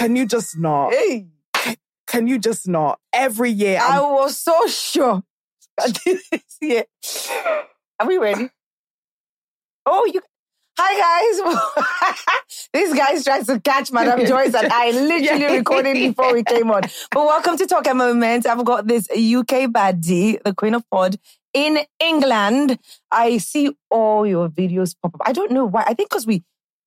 Can you just not? Hey, Can you just not? Every year, I I'm- was so sure year. Are we ready? Oh, you. Hi, guys. this guy's trying to catch Madame Joyce, and I literally Yeah. recorded before we came on. But welcome to Talk a Moment. I've got this UK baddie, the Queen of Pod in England. I see all your videos pop up. I don't know why. I think because we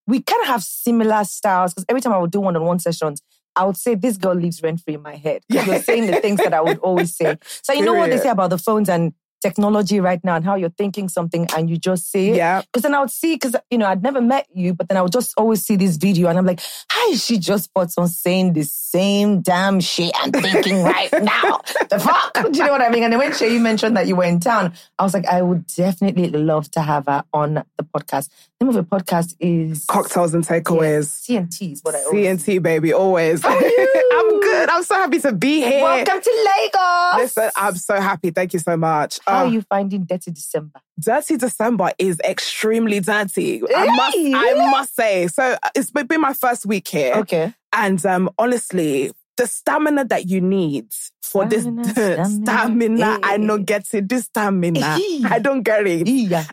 we kind of have similar styles. Because every time I would do one-on-one sessions, I would say this girl lives rent free in my head. 'Cause You're saying the things that I would always say. So you know what they say about the phones and technology right now and how you're thinking something and you just say it. yeah. Because then I would see, because you know, I'd never met you, but then I would just always see this video and I'm like, how is she just spot on saying the same damn shit I'm thinking right now? The fuck? Do you know what I mean? And then when Shay mentioned that you were in town, I was like, I would definitely love to have her on the podcast. Name of the podcast is Cocktails and takeaways. CNT is what I always CNT, baby, always. How are you? I'm good. I'm so happy to be here. Welcome to Lagos. Listen, I'm so happy. Thank you so much. How Uh, are you finding Dirty December? Dirty December is extremely dirty. I must, I must say. So uh, it's been my first week here, Okay. and um, honestly, the stamina that you need for Stamina, this stamina. stamina, eh, I Hey. not eh, eh. get it. This stamina, Hey. I don't get it.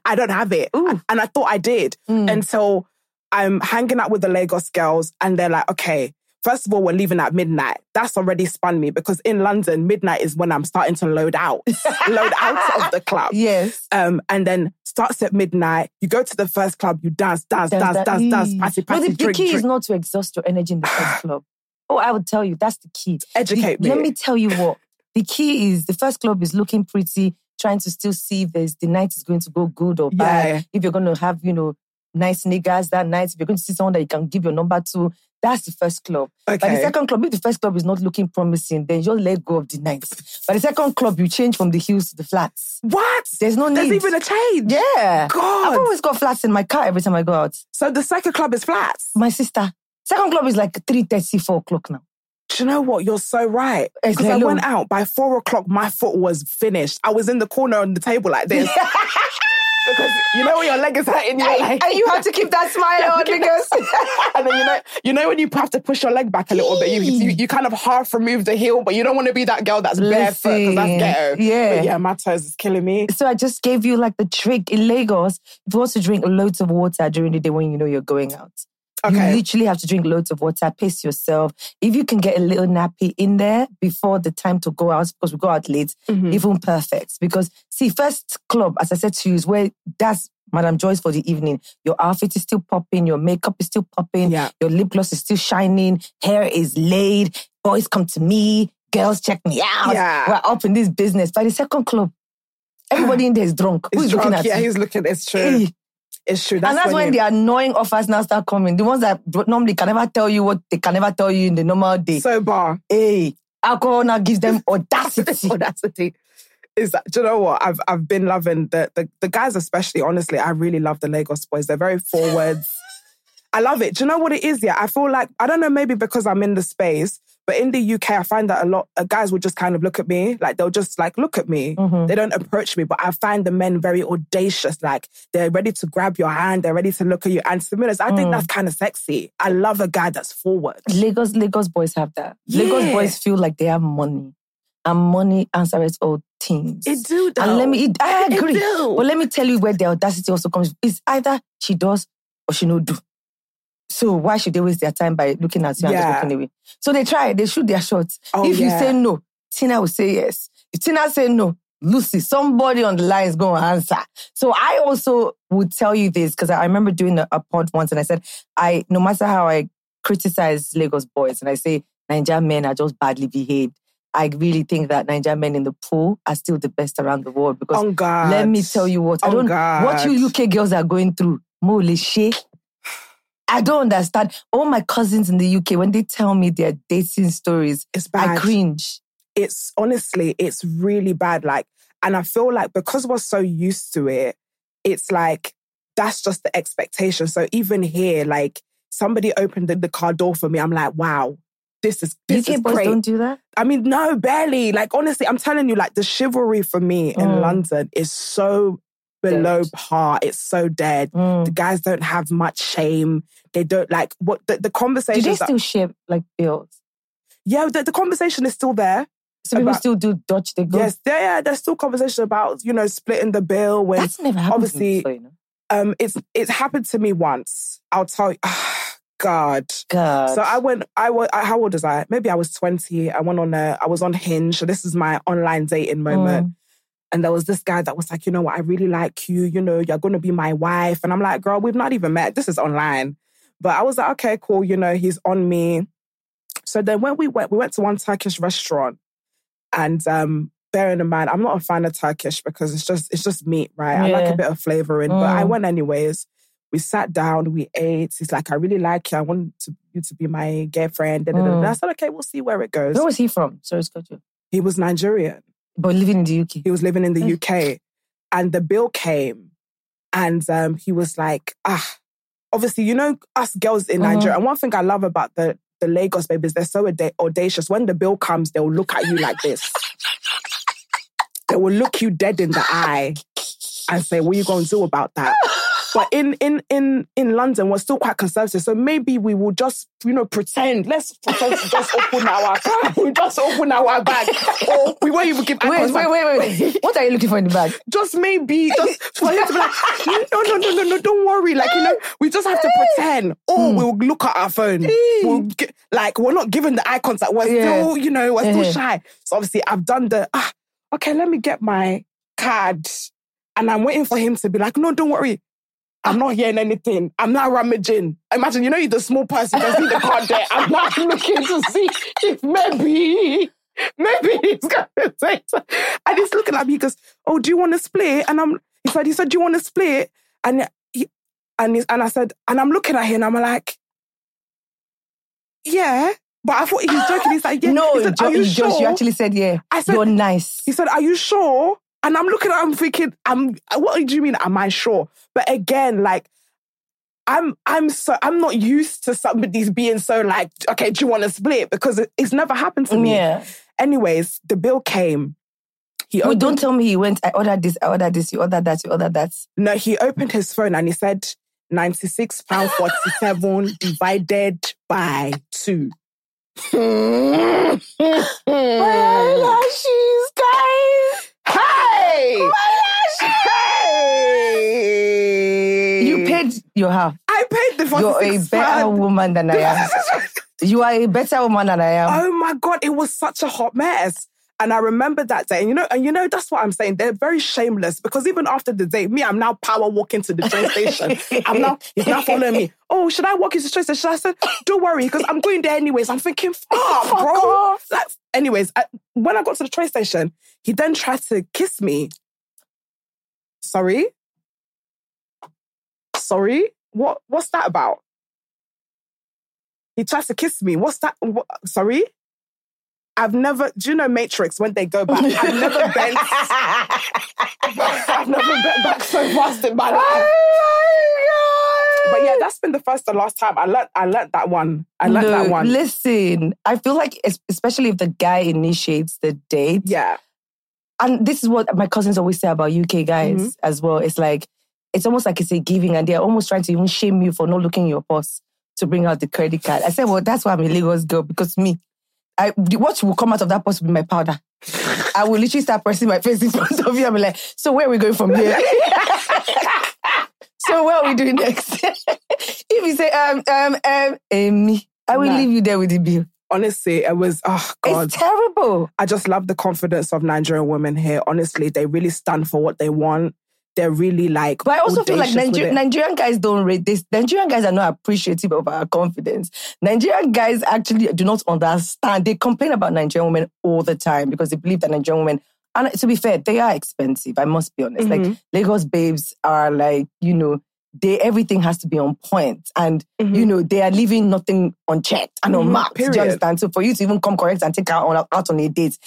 I don't have it, Ooh. and I thought I did Mm. until I'm hanging out with the Lagos girls, and they're like, okay. First of all, we're leaving at midnight. That's already spun me because in London, midnight is when I'm starting to load out, load out of the club. Yes. Um, and then starts at midnight. You go to the first club, you dance, dance, dance, dance, dance, drink, key is drink. not to exhaust your energy in the first club. Oh, I would tell you that's the key. Educate The- me. Let me tell you what the key is. The first club is looking pretty, trying to still see if there's the night is going to go good or bad. Yeah. If you're going to have you know nice niggas that night, if you're going to see someone that you can give your number to, that's the first club. Okay. But the second club, if the first club is not looking promising, then just let go of the night. But the second club, you change from the hills to the flats. What? There's no need. There's even a change. yeah. God. I've always got flats in my car every time I go out. So the second club is flats. My sister. Second club is like 3.30, 4 o'clock now. Do you know what? You're so right. Because I went out by four o'clock, my foot was finished. I was in the corner on the table like this. because you know when your leg is hurting, you're like, and you have to keep that smile on because and then you know, you know when you have to push your leg back a little bit, you, you you kind of half remove the heel, but you don't want to be that girl that's barefoot because that's ghetto. yeah. but yeah, my toes is killing me. so I just gave you like the trick in Lagos. If you want to drink loads of water during the day when you know you're going out. Okay. You literally have to drink loads of water, pace yourself. If you can get a little nappy in there before the time to go out, because we go out late, Mhm. even perfect. Because see, first club, as I said to you, is where that's Madame Joyce for the evening. Your outfit is still popping, your makeup is still popping, Yeah. your lip gloss is still shining, hair is laid, boys come to me, girls check me out. Yeah. We're up in this business. By the second club, everybody in there is drunk. He's Who's drunk. looking at yeah, you? he's looking. It's true. Hey. It's true. and that's when, you- the annoying offers now start coming. The ones that normally can never tell you what they can never tell you in the normal day. so bar. hey, Alcohol now gives them audacity. audacity. Is that, do you know what? I've I've been loving the, the the guys, especially. Honestly, I really love the Lagos boys. They're very forwards. I love it. Do you know what it is? Yeah, I feel like I don't know. Maybe because I'm in the space, but in the UK, I find that a lot of guys will just kind of look at me, like they'll just like look at me. Mm-hmm. They don't approach me, but I find the men very audacious. Like they're ready to grab your hand, they're ready to look at you. And to be honest, I Mm. think that's kind of sexy. I love a guy that's forward. Lagos, Lagos boys have that. Lagos boys feel like they have money, and money answers all things. It do though. And let me, I It agree. do. But let me tell you where the audacity also comes. It's either she does or she no do. So why should they waste their time by looking at you and Yeah. just walking away? So they try, they shoot their shots. Oh, if you say no, Tina will say yes. If Tina say no, Lucy, somebody on the line is going to answer. So I also would tell you this because I remember doing a, a pod once and I said, I no matter how I criticize Lagos boys and I say Nigerian men are just badly behaved, I really think that Nigerian men in the pool are still the best around the world because On God. let me tell you what I don't God. what you UK girls are going through. Mole she. I don't understand. All my cousins in the UK, when they tell me their dating stories, It's bad. I cringe. it's honestly, it's really bad. Like, and I feel like because we're so used to it, it's like that's just the expectation. So even here, like somebody opened the, the car door for me, I'm like, wow, this is this UK is boys great. don't do that. I mean, no, barely. Like honestly, I'm telling you, like the chivalry for me in Mm. London is so below par. It's so dead. Mm. The guys don't have much shame. They don't like what the, the Do conversation. they still share like bills? yeah, the, the conversation is still there. So people still do dodge the go. Yes, there, yeah, there's still conversation about you know splitting the bill when that's never happened. obviously- before, you know? um it's it's happened to me once. I'll tell you. God. God. So I went. I was. How old was I? Maybe I was twenty. I went on a. I was on Hinge. So this is my online dating moment. Mm. And there was this guy that was like, you know what? I really like you. You know, you're going to be my wife. And I'm like, girl, we've not even met. This is online. But I was like, okay, cool. You know, he's on me. So then when we went, we went to one Turkish restaurant, and um, bearing in mind, I'm not a fan of Turkish because it's just it's just meat, right? I like a bit of flavoring, but I Mm. went anyways. We sat down, we ate. He's like, I really like you. I want to, you to be my girlfriend. Mm. I said, okay, we'll see where it goes. Where was he from? Sorry, Scott. He was Nigerian. But living in the UK. He was living in the Mm. UK. And the bill came and um, he was like, ah, obviously, you know, us girls in Mhm. Nigeria. And one thing I love about the, the Lagos babies, they're so auda- audacious. When the bill comes, they'll look at you like this. they will look you dead in the eye and say, what are you going to do about that? But in in in in London, we're still quite conservative. So maybe we will just, you know, pretend. Let's pretend to just open our we just open our bag. Or we won't even give eye Wait, wait, wait, wait. what are you looking for in the bag? Just maybe, just for him to be like, no, no, no, no, no, don't worry. Like, you know, we just have to pretend. Or we'll look at our phone. We'll get, like, we're not giving the eye contact. We're Yeah. still, you know, we're still shy. So obviously, I've done the, ah, okay, let me get my card. And I'm waiting for him to be like, no, don't worry. I'm not hearing anything. I'm not rummaging. Imagine, you know, you're the small person, you see the card there. I'm not looking to see if maybe, maybe he's going to say something. And he's looking at me, he goes, oh, do you want to split? And I'm, he said, he said, do you want to split? And he, and, he, and I said, and I'm looking at him and I'm like, yeah. But I thought he was joking. He's like, yeah. No, he said, Jo- are you Josh, sure? you actually said, yeah. I said- You're nice. He said, Are you sure? And I'm looking at him thinking, I'm what do you mean, am I sure? But again, like I'm I'm so I'm not used to somebody's being so like, okay, do you want to split? Because it, it's never happened to me. Yeah. Anyways, the bill came. He opened, don't tell me he went, I ordered this, I ordered this, you ordered that, you ordered that. no, he opened his phone and he said 96 pound 47 divided by two. Eyelashes, guys. Hey! Hey! You paid your half. I paid the You're a better pound. woman than I am. You are a better woman than I am. Oh my god, it was such a hot mess. And I remember that day. And you know, and you know, that's what I'm saying. They're very shameless because even after the day, me, I'm now power walking to the train station. I'm now, he's now following me. Oh, should I walk into the train station? I said, don't worry, because I'm going there anyways. I'm thinking, fuck, Fuck bro. Like, anyways, I, when I got to the train station, he then tried to kiss me. Sorry? Sorry? What what's that about? He tries to kiss me. What's that? What, sorry? I've never, do you know Matrix when they go back? I've never bent, I've never bent back so fast in my oh life. Oh But yeah, that's been the first and last time I learned, I learned that one. I learned that one. Listen, I feel like, especially if the guy initiates the date, yeah. And this is what my cousins always say about UK guys Mm-hmm. as well. It's like it's almost like it's a giving, and they're almost trying to even shame you for not looking in your purse to bring out the credit card. I said, well, that's why I'm a Lagos girl because me, I what will come out of that purse will be my powder. I will literally start pressing my face in front of you. I'm like, so where are we going from here? so what are we doing next? if you say um um um Amy, I will Nah. leave you there with the bill. Honestly, it was, oh God. It's terrible. I just love the confidence of Nigerian women here. Honestly, they really stand for what they want. They're really like. But I also feel like Niger- Nigerian guys don't rate this. Nigerian guys are not appreciative of our confidence. Nigerian guys actually do not understand. They complain about Nigerian women all the time because they believe that Nigerian women, and to be fair, they are expensive. I must be honest. Mm-hmm. Like Lagos babes are like, you know, they everything has to be on point, and you mm-hmm. know they are leaving nothing unchecked and Mhm, unmarked. Do you understand? So for you to even come correct and take her on, out on a date,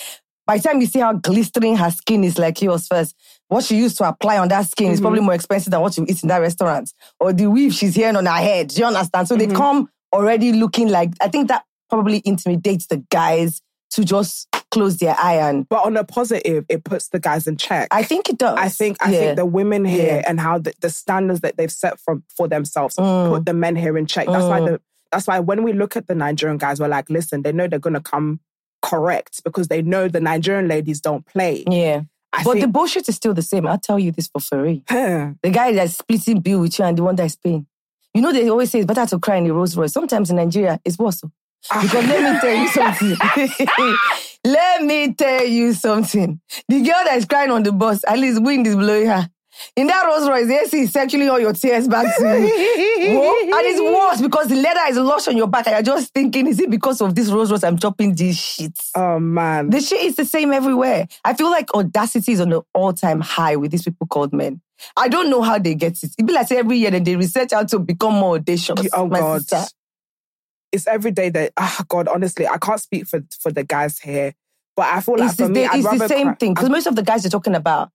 by the time you see how glistering her skin is like yours first, what she used to apply on that skin is mm-hmm. probably more expensive than what you eat in that restaurant. Or the weave she's hearing on her head. Do you understand? So they mm-hmm. come already looking like I think that probably intimidates the guys to just close their eye and But on a positive, it puts the guys in check. I think it does. I think I Yeah. think the women here Yeah. and how the, the standards that they've set from for themselves Mm. put the men here in check. That's why the that's why when we look at the Nigerian guys, we're like, listen, they know they're gonna come correct because they know the Nigerian ladies don't play. Yeah. I but the bullshit is still the same. I'll tell you this for free. The guy that's splitting bill with you and the one that's paying. You know, they always say it's better to cry in the Rolls Royce. Sometimes in Nigeria, it's worse. oh. Because let me tell you something. let me tell you something. The girl that is crying on the bus, at least wind is blowing her. In that Rolls Royce, the AC is circling all your tears back to you. And it's worse because the leather is lush on your back. And you're just thinking, is it because of this Rolls Royce I'm chopping these shit? Oh man. The shit is the same everywhere. I feel like audacity is on an all-time high with these people called men. I don't know how they get it. It be like every year that they research how to become more audacious. oh my God. sister. It's every day that ah God, honestly, I can't speak for for the guys here. But I feel like It's, for the, me, it's the same cry- thing because most of the guys you're talking about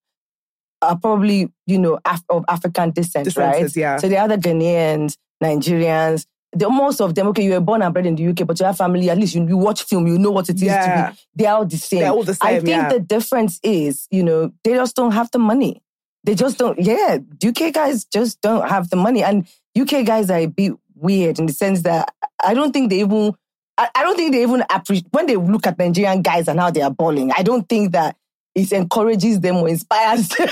are probably you know Af- of African descent, right? Yeah. So they're either Ghanaians, Nigerians. The, most of them, okay, you were born and bred in the UK, but you have family. At least you, you watch film, you know what it is Yeah. to be. They're all the same. They're all the same. I think yeah. the difference is, you know, they just don't have the money. They just don't. Yeah, UK guys just don't have the money, and UK guys are a bit weird in the sense that I don't think they even. I, I don't think they even appreciate when they look at Nigerian guys and how they are balling. I don't think that it encourages them or inspires. them.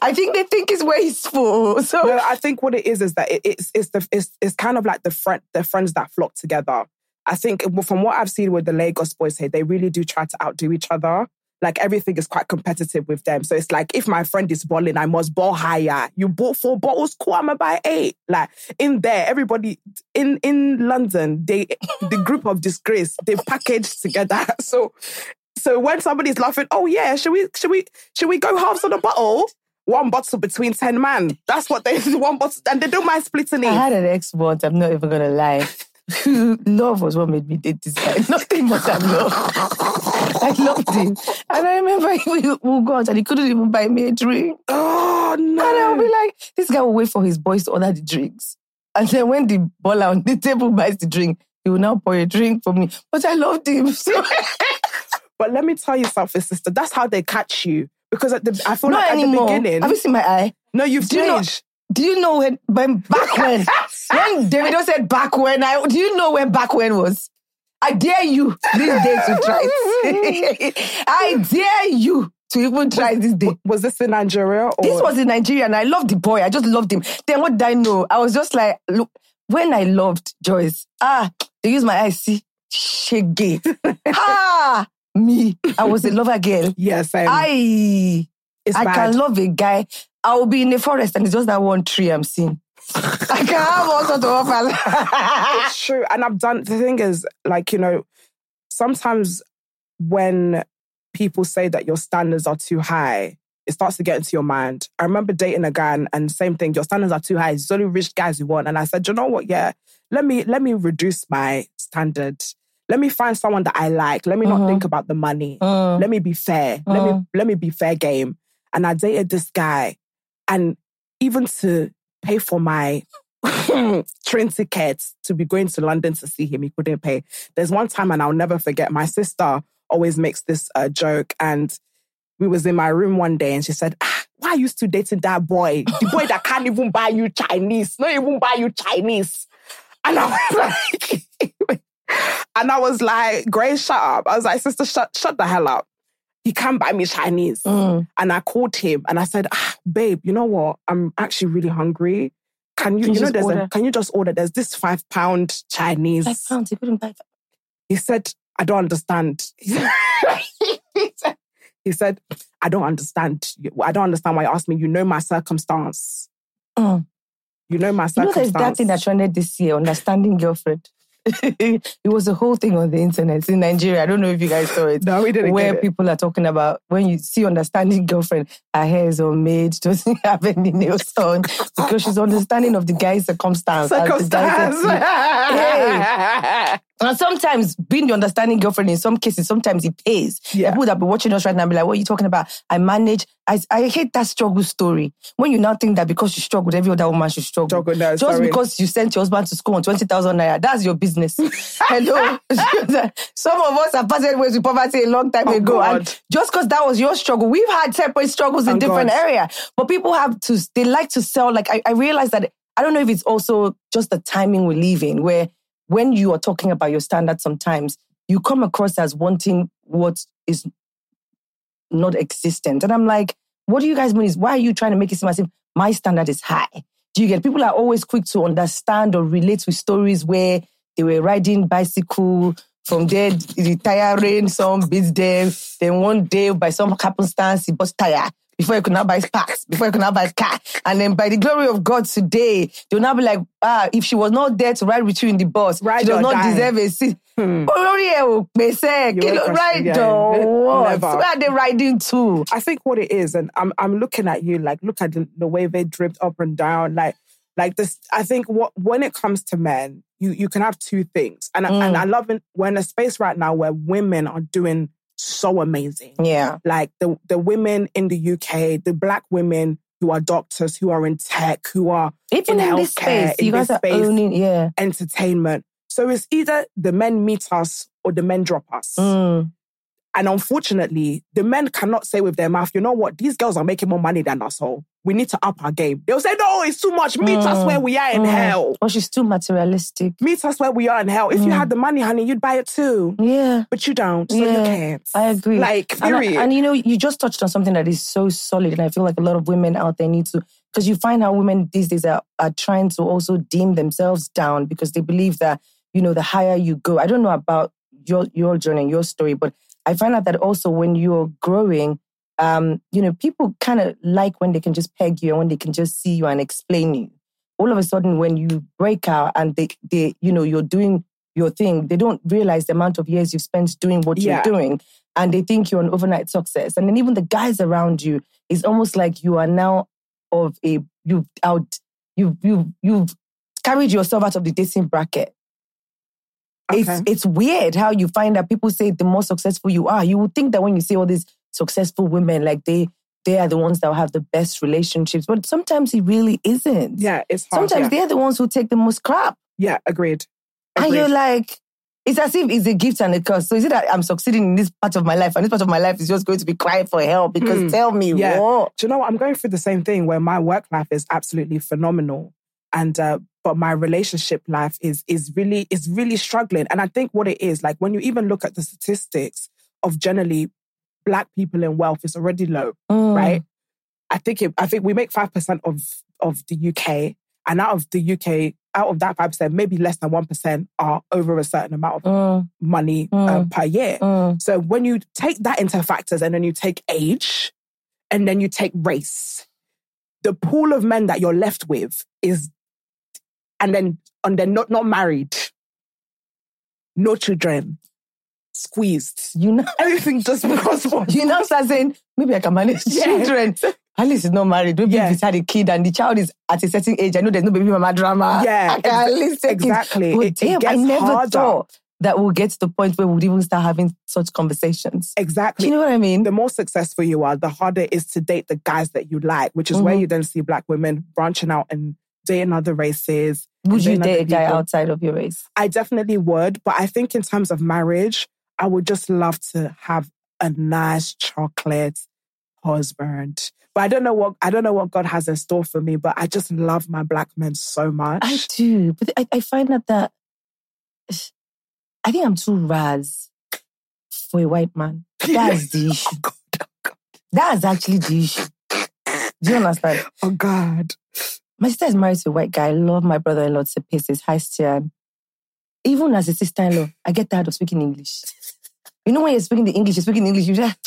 I think they think it's wasteful. So I think what it is is that it, it's it's the it's, it's kind of like the friend the friends that flock together. I think from what I've seen with the Lagos boys here, they really do try to outdo each other. Like everything is quite competitive with them. So it's like if my friend is balling, I must ball higher. You bought four bottles, cool. I'm buy eight. Like in there, everybody in in London, they the group of disgrace they packaged together. So so when somebody's laughing, oh yeah, should we should we should we go halves on a bottle? One bottle between ten man. That's what they one bottle, and they don't mind splitting it. I had an ex once. I'm not even gonna lie. love was what made me date this guy. Nothing more than love. I loved him, and I remember we would go out and he couldn't even buy me a drink. Oh no! And I'll be like, this guy will wait for his boys to order the drinks, and then when the baller on the table buys the drink, he will now pour a drink for me. But I loved him so. but let me tell you something, sister. That's how they catch you. Because at the, I feel Not like anymore. at the beginning, Have you seen my eye? no, you've Do you know- changed. Do you know when, when back when? when Davido said back when, I, do you know when back when was? I dare you these days to try it. I dare you to even try this day. Was this in Nigeria? Or? This was in Nigeria and I loved the boy. I just loved him. Then what did I know? I was just like, look, when I loved Joyce, ah, they use my eyes, see, shaggy. ah, me. I was a lover girl. yes, um, I I bad. can love a guy. I will be in the forest and it's just that one tree I'm seeing. I can have all sorts of offers. it's true. And I've done the thing is, like, you know, sometimes when people say that your standards are too high, it starts to get into your mind. I remember dating a guy and, and same thing, your standards are too high. It's only rich guys you want. And I said, you know what? Yeah, let me let me reduce my standard. let me find someone that I like. Let me not think about the money. Mm. Let me be fair. Let me Mm. let me be fair game. And I dated this guy, and even to pay for my train tickets to be going to London to see him, he couldn't pay. There's one time, and I'll never forget. My sister always makes this uh, joke, and we was in my room one day, and she said, ah, "Why are you still dating that boy? The boy that can't even buy you Chinese, not even buy you Chinese." And I was like, and I was like, Grace, shut up. I was like, sister, shut, shut the hell up. He can't buy me Chinese. Mm. And I called him and I said, ah, babe, you know what? I'm actually really hungry. Can you, Can you you know, just there's a, order? can you just order? There's this five pound Chinese. Five pounds. He couldn't buy. Five. He said, I don't understand. he, said, I don't understand. I don't understand why you asked me. You know my circumstance. Mm. You know my You know, there's that thing that trended this year, understanding girlfriend. it was a whole thing on the internet in Nigeria. I don't know if you guys saw it. no, we didn't where people are talking about when you see understanding girlfriend, her hair is unmade, doesn't have any nails on, because she's understanding of the guy's circumstance. as the guy said Circumstance. And sometimes being the understanding girlfriend, in some cases, sometimes it pays. Yeah. People that be watching us right now be like, what are you talking about? I manage. I, I hate that struggle story. When you now think that because you struggled, every other woman should struggle. Struggle, no, Just sorry. because you sent your husband to school on 20,000 naira, that's your business. Hello. Some of us have passed ways with poverty a long time Oh, ago. God. And just because that was your struggle, we've had separate struggles in Oh, different areas. But people have to, they like to sell. Like, I, I realize that, I don't know if it's also just the timing we live in, where when you are talking about your standards, sometimes you come across as wanting what is not existent. And I'm like, what do you guys mean? Is why are you trying to make it seem as if my standard is high? Do you get people are always quick to understand or relate with stories where they were riding bicycle from there, rain, some them. Then one day, by some happenstance, he bust tire before you could not buy parts, before you could not buy a car. And then by the glory of God today, they'll now be like, ah, if she was not there to ride with you in the bus, Ride she does not die. deserve a seat. Hmm. Olórí ẹ̀ ò pèsè, You ló won't ride question, yeah. or Ne- what? never. Where are they riding to? I think what it is, and I'm I'm looking at you like look at the, the way they dripped up and down, like like this. I think what when it comes to men, you you can have two things, and I and Mm. I love it. We're in a space right now where women are doing so amazing. Yeah. Like the the women in the UK, the black women who are doctors, who are in tech, who are Even in in, this healthcare, space, in you guys this are owning, yeah. entertainment. So it's either the men meet us or the men drop us. Mm. And unfortunately, the men cannot say with their mouth, you know what, these girls are making more money than us all. We need to up our game. They'll say, no, it's too much. Meet us Mm. where we are in Mm. hell. Or she's too materialistic. Meet us where we are in hell. If you Mm. had the money, honey, you'd buy it too. Yeah. But you don't. So you can't. I agree. Like, And, I- period. and you know, you just touched on something that is so solid, and I feel like a lot of women out there need to, because you find how women these days are, are trying to also dim themselves down because they believe that you know the higher you go. I don't know about your your journey, and your story, but I find out that also when you're growing, um, you know, people kind of like when they can just peg you and when they can just see you and explain you. All of a sudden, when you break out and they, they, you know, you're doing your thing, they don't realize the amount of years you've spent doing what Yeah. you're doing, and they think you're an overnight success. And then even the guys around you, it's almost like you are now of a you've out you you you've carried yourself out of the dating bracket. It's Okay. it's weird how you find that people say the more successful you are, you would think that when you see all these successful women, like they they are the ones that will have the best relationships, but sometimes it really isn't. yeah, it's hard. Sometimes yeah. they're the ones who take the most crap. yeah, agreed. And you're like, it's as if it's a gift and a curse. So is it that I'm succeeding in this part of my life and this part of my life is just going to be crying for help? Because Hmm. tell me Yeah. what? Do you know what? I'm going through the same thing where my work life is absolutely phenomenal. And uh, but my relationship life is is really is really struggling. And I think what it is, like when you even look at the statistics of generally black people in wealth, is already low, Mm. right? I think it, I think we make five percent of of the UK. And out of the UK, out of that five percent, maybe less than one percent are over a certain amount of Mm, money Mm. per year. mm. So when you take that into factors and then you take age and then you take race, the pool of men that you're left with is, and then and then not not married, no children, squeezed. You know, Everything just because of you now start saying, maybe I can manage Yeah. children. Alice is not married. Maybe Yeah. if he's had a kid and the child is at a certain age, I know there's no baby mama drama. Yeah, I can at least exactly. It. But It- it damn, I gets never harder. thought that we'll get to the point where we'll even start having such conversations. Exactly. Do you know what I mean? the more successful you are, the harder it is to date the guys that you like, which is where Mhm. you then see black women branching out and dating other races. Would you date a guy people. outside of your race? I definitely would, but I think in terms of marriage, I would just love to have a nice chocolate husband. But I don't know what I don't know what God has in store for me. But I just love my black men so much. I do, but I, I find that that I think I'm too raz for a white man. That's the oh issue. Oh God, oh God, That's actually the issue. Do you understand? oh God. My sister is married to a white guy. I love my brother-in-law to pieces. Hi, Stian. Even as a sister-in-law, I get tired of speaking English. You know when you're speaking the English, you're speaking English, you just,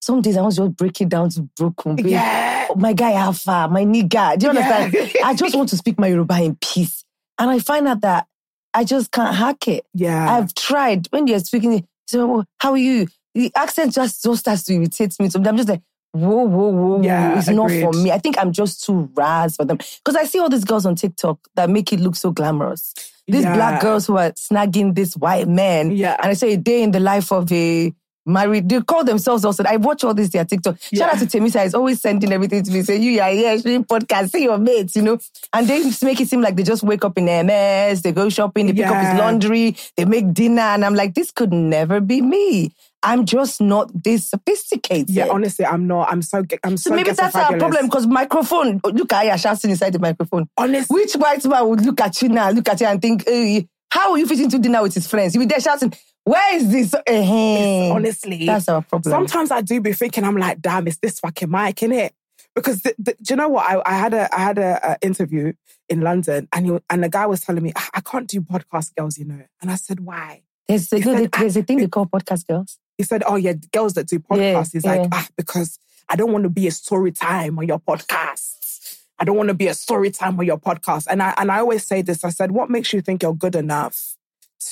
some days I want to just break it down to broken. babe. Yeah. Oh, my guy Alpha, my nigga. Do you understand? Yeah. I just want to speak my Yoruba in peace. And I find out that I just can't hack it. Yeah. I've tried. When you're speaking, so oh, how are you? The accent just, just starts to irritate me. Sometimes I'm just like, whoa, whoa, whoa, whoa. Yeah, It's not for me. I think I'm just too raz for them. Because I see all these girls on TikTok that make it look so glamorous. These Yeah. black girls who are snagging this white man. Yeah. And I say a day in the life of a married, they call themselves also. I watch all this their TikTok. Shout out to Temisa, is always sending everything to me. Say, you are here, doing podcast, see your mates, you know. And they make it seem like they just wake up in MS, they go shopping, they pick up his laundry, they make dinner. And I'm like, this could never be me. I'm just not this sophisticated. Yeah, honestly, I'm not. I'm so. I'm so. so maybe that's our problem because microphone, look at you shouting inside the microphone. Honestly, Which white man would look at you now, look at you and think, "Eh, how will you fit into dinner with his friends? You'll be there shouting, where is this? Eh, honestly, That's our problem. Sometimes I do be thinking, I'm like, damn, it's this fucking mic, innit? Because the, the, do you know what? I, I had a I had a, a interview in London, and he, and the guy was telling me "Ah, I can't do podcast girls, you know. And I said, why? There's a, said, there's a thing they call podcast girls. He said, oh yeah, girls that do podcasts. Yeah, He's like, ah, because I don't want to be a story time on your podcasts. I don't want to be a story time on your podcast. And I and I always say this. I said, what makes you think you're good enough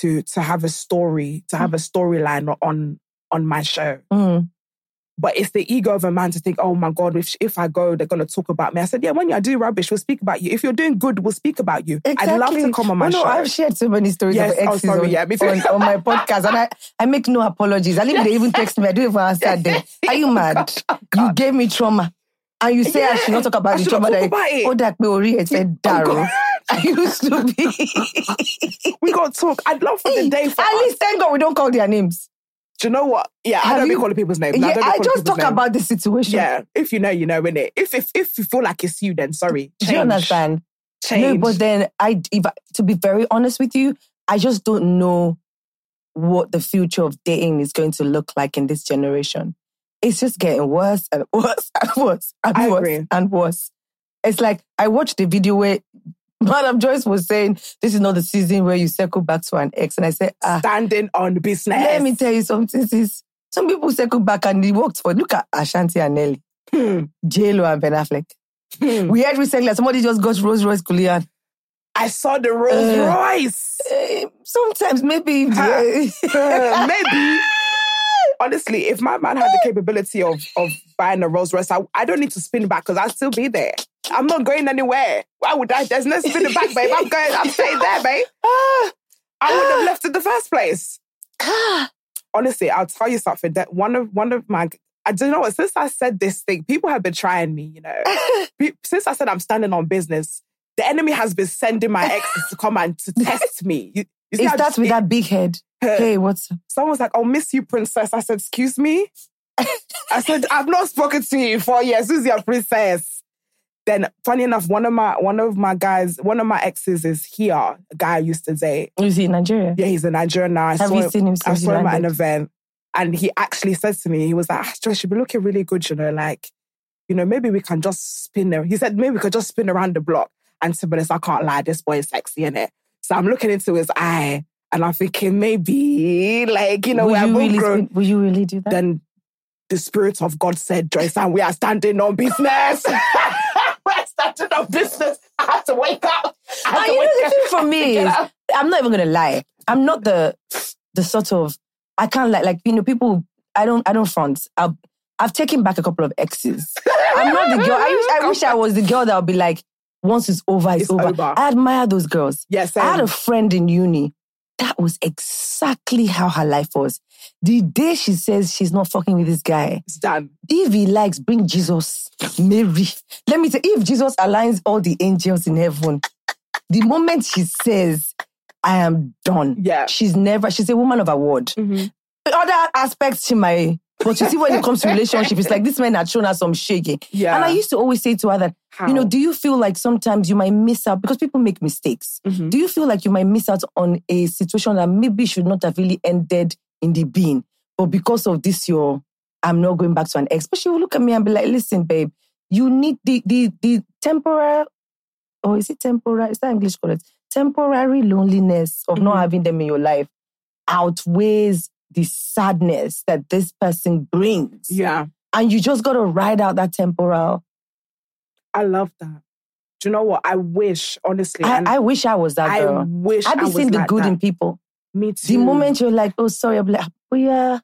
to to have a story, to have a storyline on on my show? Mm. But it's the ego of a man to think, oh my God, if, if I go, they're going to talk about me. I said, yeah, when you are do rubbish, we'll speak about you. If you're doing good, we'll speak about you. I'd love to come on my Oh, no. I've shared so many stories Yes, of oh, exes sorry, on, yeah, on, on my podcast, and I, I make no apologies. I leave they even text me. I don't even answer them. Are you oh, mad? Oh, you gave me trauma, and you say I should not talk I about the trauma talk that about it. oh that me ori it said Oh, Daro. I used to be. we got to talk. I'd love for the day for At us. least thank God we don't call their names. Do you know what? Yeah, I don't be calling people's names. Yeah, don't I just talk names. about the situation. Yeah, if you know, you know, innit? If if if you feel like it's you, then sorry. Do you understand? Change. No, but then I, if I, to be very honest with you, I just don't know what the future of dating is going to look like in this generation. It's just getting worse and worse and worse and I worse agree. and worse. It's like I watched the video where Madame Joyce was saying, "This is not the season where you circle back to an ex," and I said, "Ah, standing on business. let me tell you something. Sis. Some people circle back and it worked for. Look at Ashanti and Nelly, Hmm, J Lo and Ben Affleck. hmm. We heard recently that somebody just got Rolls Royce Kulian. I saw the Rolls Uh, Royce. Eh, sometimes maybe Huh. yeah. Maybe. Honestly, if my man had the capability of of buying a Rolls Royce, I, I don't need to spin back because I'll still be there. I'm not going anywhere. Why would I? There's no spinning back, babe. I'm going. I'm staying there, babe. I would have left in the first place. Honestly, I'll tell you something. That one of one of my I don't know what. Since I said this thing, people have been trying me. You know, since I said I'm standing on business, the enemy has been sending my exes to come and to test me. You, you it starts with that big head. Hey, what's up? Someone's like, "Oh, miss you, princess." I said, "Excuse me." I said, "I've not spoken to you in four years. Who's your princess?" Then, funny enough, one of my one of my guys, one of my exes is here. A guy I used to date. Is he in Nigeria? Yeah, he's in Nigeria now. I Have saw you him, seen him I saw him at an event, and he actually said to me, he was like, ah, "Joyce, you've been looking really good. You know, like, you know, maybe we can just spin." There. He said, "Maybe we could just spin around the block." And to be honest, I can't lie. This boy is sexy, in it. So I'm looking into his eye, and I'm thinking maybe, like, you know, will, we're you really, grown will you really do that? then the spirit of God said, Joyce, and we are standing on business. We're standing on business. I had to wake up. I had you know the thing for me is. I'm not even gonna lie. I'm not the the sort of I can't like like you know people. I don't I don't front. I've, I've taken back a couple of exes. I'm not the girl. I wish I wish I was the girl that would be like, once it's over, it's, It's over. over. I admire those girls. Yes, I had a friend in uni. That was exactly how her life was. The day she says she's not fucking with this guy, It's done. if he likes, bring Jesus, Mary. Let me say, if Jesus aligns all the angels in heaven, the moment she says, I am done, Yeah. she's never, she's a woman of a word. Mhm. Other aspects she might, but you see, when it comes to relationship, it's like this man had shown her some shaking. Yeah. And I used to always say to her that, you know, do you feel like sometimes you might miss out because people make mistakes? Mhm. Do you feel like you might miss out on a situation that maybe should not have really ended in the bin, but because of this, your I'm not going back to an ex. But she will look at me and be like, "Listen, babe, you need the the the temporary, or is it temporary? Is that English correct? Temporary loneliness of not Mhm. having them in your life outweighs the sadness that this person brings, Yeah. and you just got to ride out that temporal. I love that. Do you know what? I wish, honestly. I, I wish I was that I girl. wish I've I been was seeing the like good that. in people. Me too. The moment you're like, oh, sorry, I'm like, oh, yeah,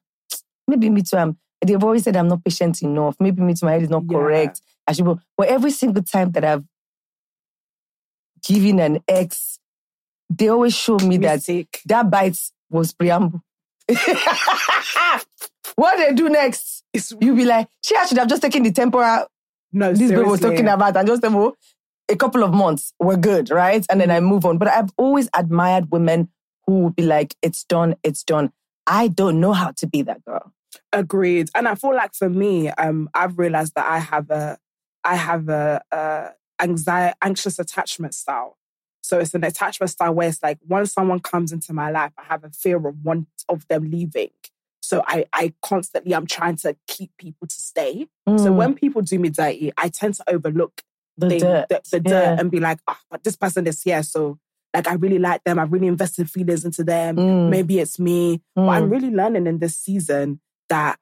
maybe me too. I'm, they've always said I'm not patient enough. Maybe me too, my head is not Yeah. correct. I should, but every single time that I've given an ex, they always show me that Mistake. that bite was preamble. what they do next? It's, You'll be like, she I should have just taken the temporal no, this babe was seriously. talking about and just a couple of months were good, right? And then I move on. But I've always admired women who would be like, it's done, it's done. I don't know how to be that girl. Agreed. And I feel like for me, um, I've realized that I have a, I have a, a anxiety, anxious attachment style. So it's an attachment style where it's like once someone comes into my life, I have a fear of one of them leaving. So I, I constantly I'm trying to keep people to stay. So Mm, when people do me dirty, I tend to overlook the thing, dirt. the, the dirt and be like, oh, but this person is here. So like I really like them. I really invested feelings into them. Mm, Maybe it's me. But I'm mm. really learning in this season that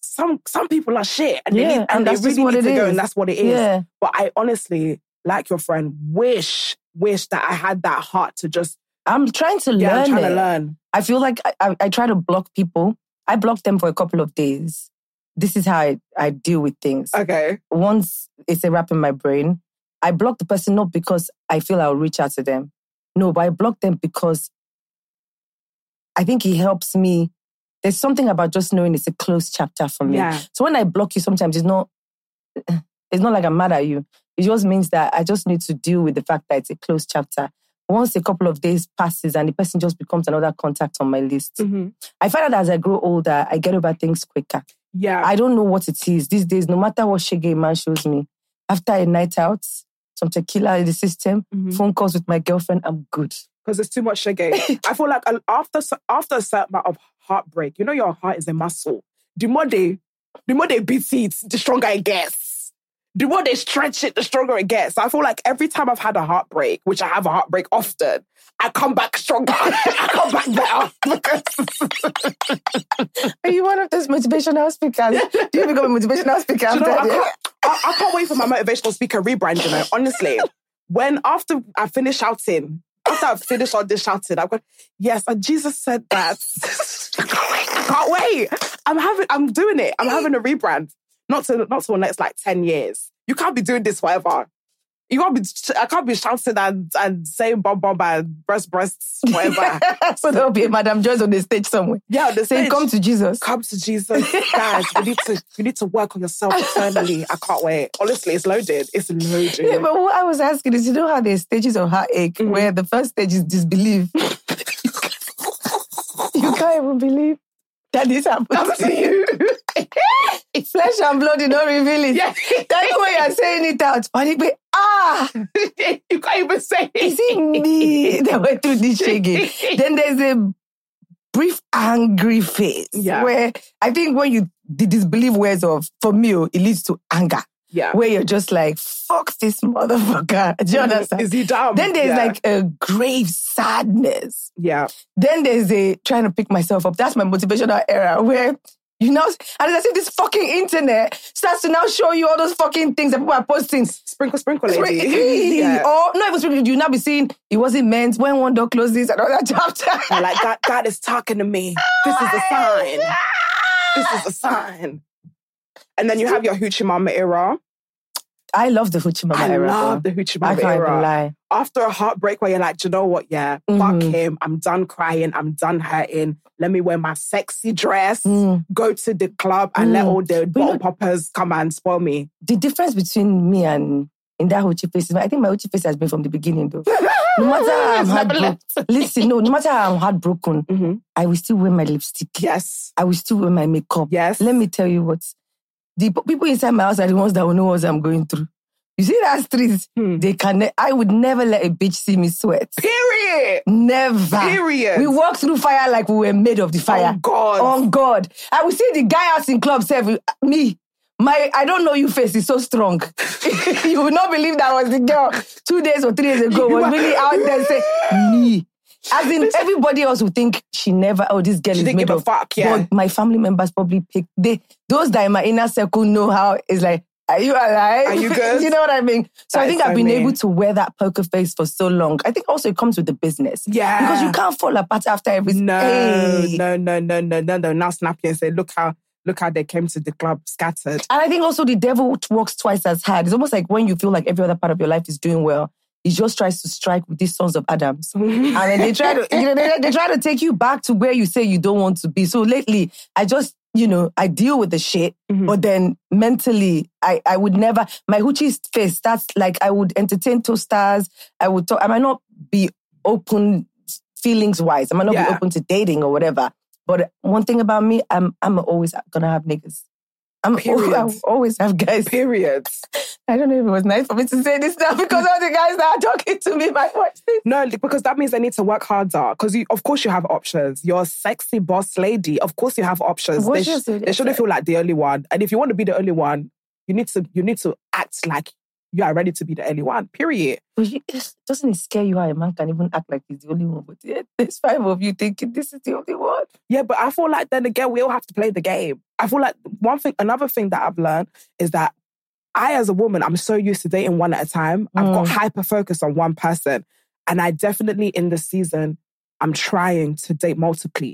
some some people are shit and they, need, and and they that's really what need it to go and that's what it is. Yeah. But I honestly, like your friend, wish, wish that I had that heart to just I'm trying to yeah, learn I'm trying it. to learn. I feel like I, I, I try to block people. I block them for a couple of days. This is how I, I deal with things. Okay. once it's a rap in my brain, I block the person not because I feel I'll reach out to them. No, but I block them because I think it helps me. There's something about just knowing it's a closed chapter for me. Yeah. So when I block you, sometimes it's not it's not like I'm mad at you. It just means that I just need to deal with the fact that it's a closed chapter. Once a couple of days passes and the person just becomes another contact on my list. Mhm. I find that as I grow older, I get over things quicker. Yeah. I don't know what it is. These days, no matter what shaggy man shows me, after a night out, some tequila in the system, Mhm. phone calls with my girlfriend, I'm good. because it's too much sugar. I feel like after after a certain amount of heartbreak, you know your heart is a muscle. The more they, the more they beat it, the stronger it gets. The more they stretch it, the stronger it gets. I feel like every time I've had a heartbreak, which I have a heartbreak often, I come back stronger. I come back better. Are you one of those motivational speakers? Do you become a motivational speaker you know, I, can't, I, I can't wait for my motivational speaker rebrand, you know, honestly. When after I finish shouting, after I finish all this shouting, I've going, yes, and Jesus said that. I can't wait. I'm having I'm doing it. I'm having a rebrand. Not to not to the next like 10 years. You can't be doing this forever. You can't be I can't be shouting and, and saying bomb bomb and breast breasts, whatever. so there'll be a Madame Joyce on the stage somewhere. yeah, the Saying, stage. come to Jesus. Come to Jesus, guys. You need to you need to work on yourself eternally. I can't wait. Honestly, it's loaded. It's loaded. Yeah, but what I was asking is, you know how there's stages of heartache Mhm. where the first stage is disbelief. you can't even believe that this happened to you. Flesh and blood did not reveal it. yeah, That's why you're saying it out. But ah, you can't even say it. is it me that went through this shaggy? then there's a brief angry phase Yeah. where I think when you the disbelief wears off, for me, oh, it leads to anger. Yeah. Where you're just like, fuck this motherfucker. Do you understand? Is he dumb? Then there's Yeah. like a grave sadness. yeah, Then there's a trying to pick myself up. That's my motivational era where you know, and as if this fucking internet starts to now show you all those fucking things that people are posting. sprinkle, sprinkle, eh? lady. yeah. Or not even sprinkle, you now be seeing it wasn't meant when one door closes another chapter. Like God, God is talking to me. This is a sign. This is a sign. And then you have your hoochie mama era. I love the Hoochie Mama I era. love though. the Hoochie I Mama can't era. even lie. After a heartbreak where you're like, "Do you know what? Yeah, fuck Mhm. him. I'm done crying. I'm done hurting. Let me wear my sexy dress, Mm. go to the club, and let Mm. all the bottle know- poppers come and spoil me. The difference between me and in that Hoochie face is I think my Hoochie face has been from the beginning though. No matter how I'm heartbroken. Listen, no, no matter how I'm heartbroken, Mhm. I will still wear my lipstick. Yes, I will still wear my makeup. yes. Let me tell you what. The people inside my house are the ones that will know what I'm going through. You see that street? Hmm. They can. I would never let a bitch see me sweat. Period. Never. Period. We walk through fire like we were made of the fire. Oh God. On God. I will see the guy out in club say, me, my, I don't know you face is so strong. you will not believe that was the girl two days or three days ago was really out there say, me. As in, everybody else would think she never, oh, this girl She is didn't made give a of. fuck, yeah. But my family members probably pick, they, those that in my inner circle know how it's like, are you alive? Are you good? you know what I mean? So That I think I've been mean. able to wear that poker face for so long. I think also it comes with the business. Yeah. Because you can't fall apart after every No, Hey. no, no, no, no, no, no. Now snappy and say, look how look how they came to the club scattered. And I think also the devil works twice as hard. It's almost like when you feel like every other part of your life is doing well, he just tries to strike with these sons of Adams. and then they try to, you know, they, they try to take you back to where you say you don't want to be. So lately, I just, you know, I deal with the shit, Mhm. but then mentally, I, I would never, my hoochie face, that's like, I would entertain toasters. I would talk, I might not be open feelings wise. I might not be open to dating or whatever. But one thing about me, I'm, I'm always gonna have niggas. I'm Period. I always have guys. Periods. I don't know if it was nice for me to say this now because all the guys that are talking to me might watch this. No, because that means I need to work harder. Because you, of course, you have options. You're a sexy boss lady. Of course, you have options. What's They, sh- they shouldn't feel like the only one. And if you want to be the only one, you need to you need to act like you are ready to be the only one. Period. But you, doesn't it scare you how a man can even act like he's the only one? But yeah, there's five of you thinking this is the only one. Yeah, but I feel like then again, we all have to play the game. I feel like one thing, another thing that I've learned is that I, as a woman, I'm so used to dating one at a time. I've got Mm. hyper focus on one person. And I definitely, in this season, I'm trying to date multiply.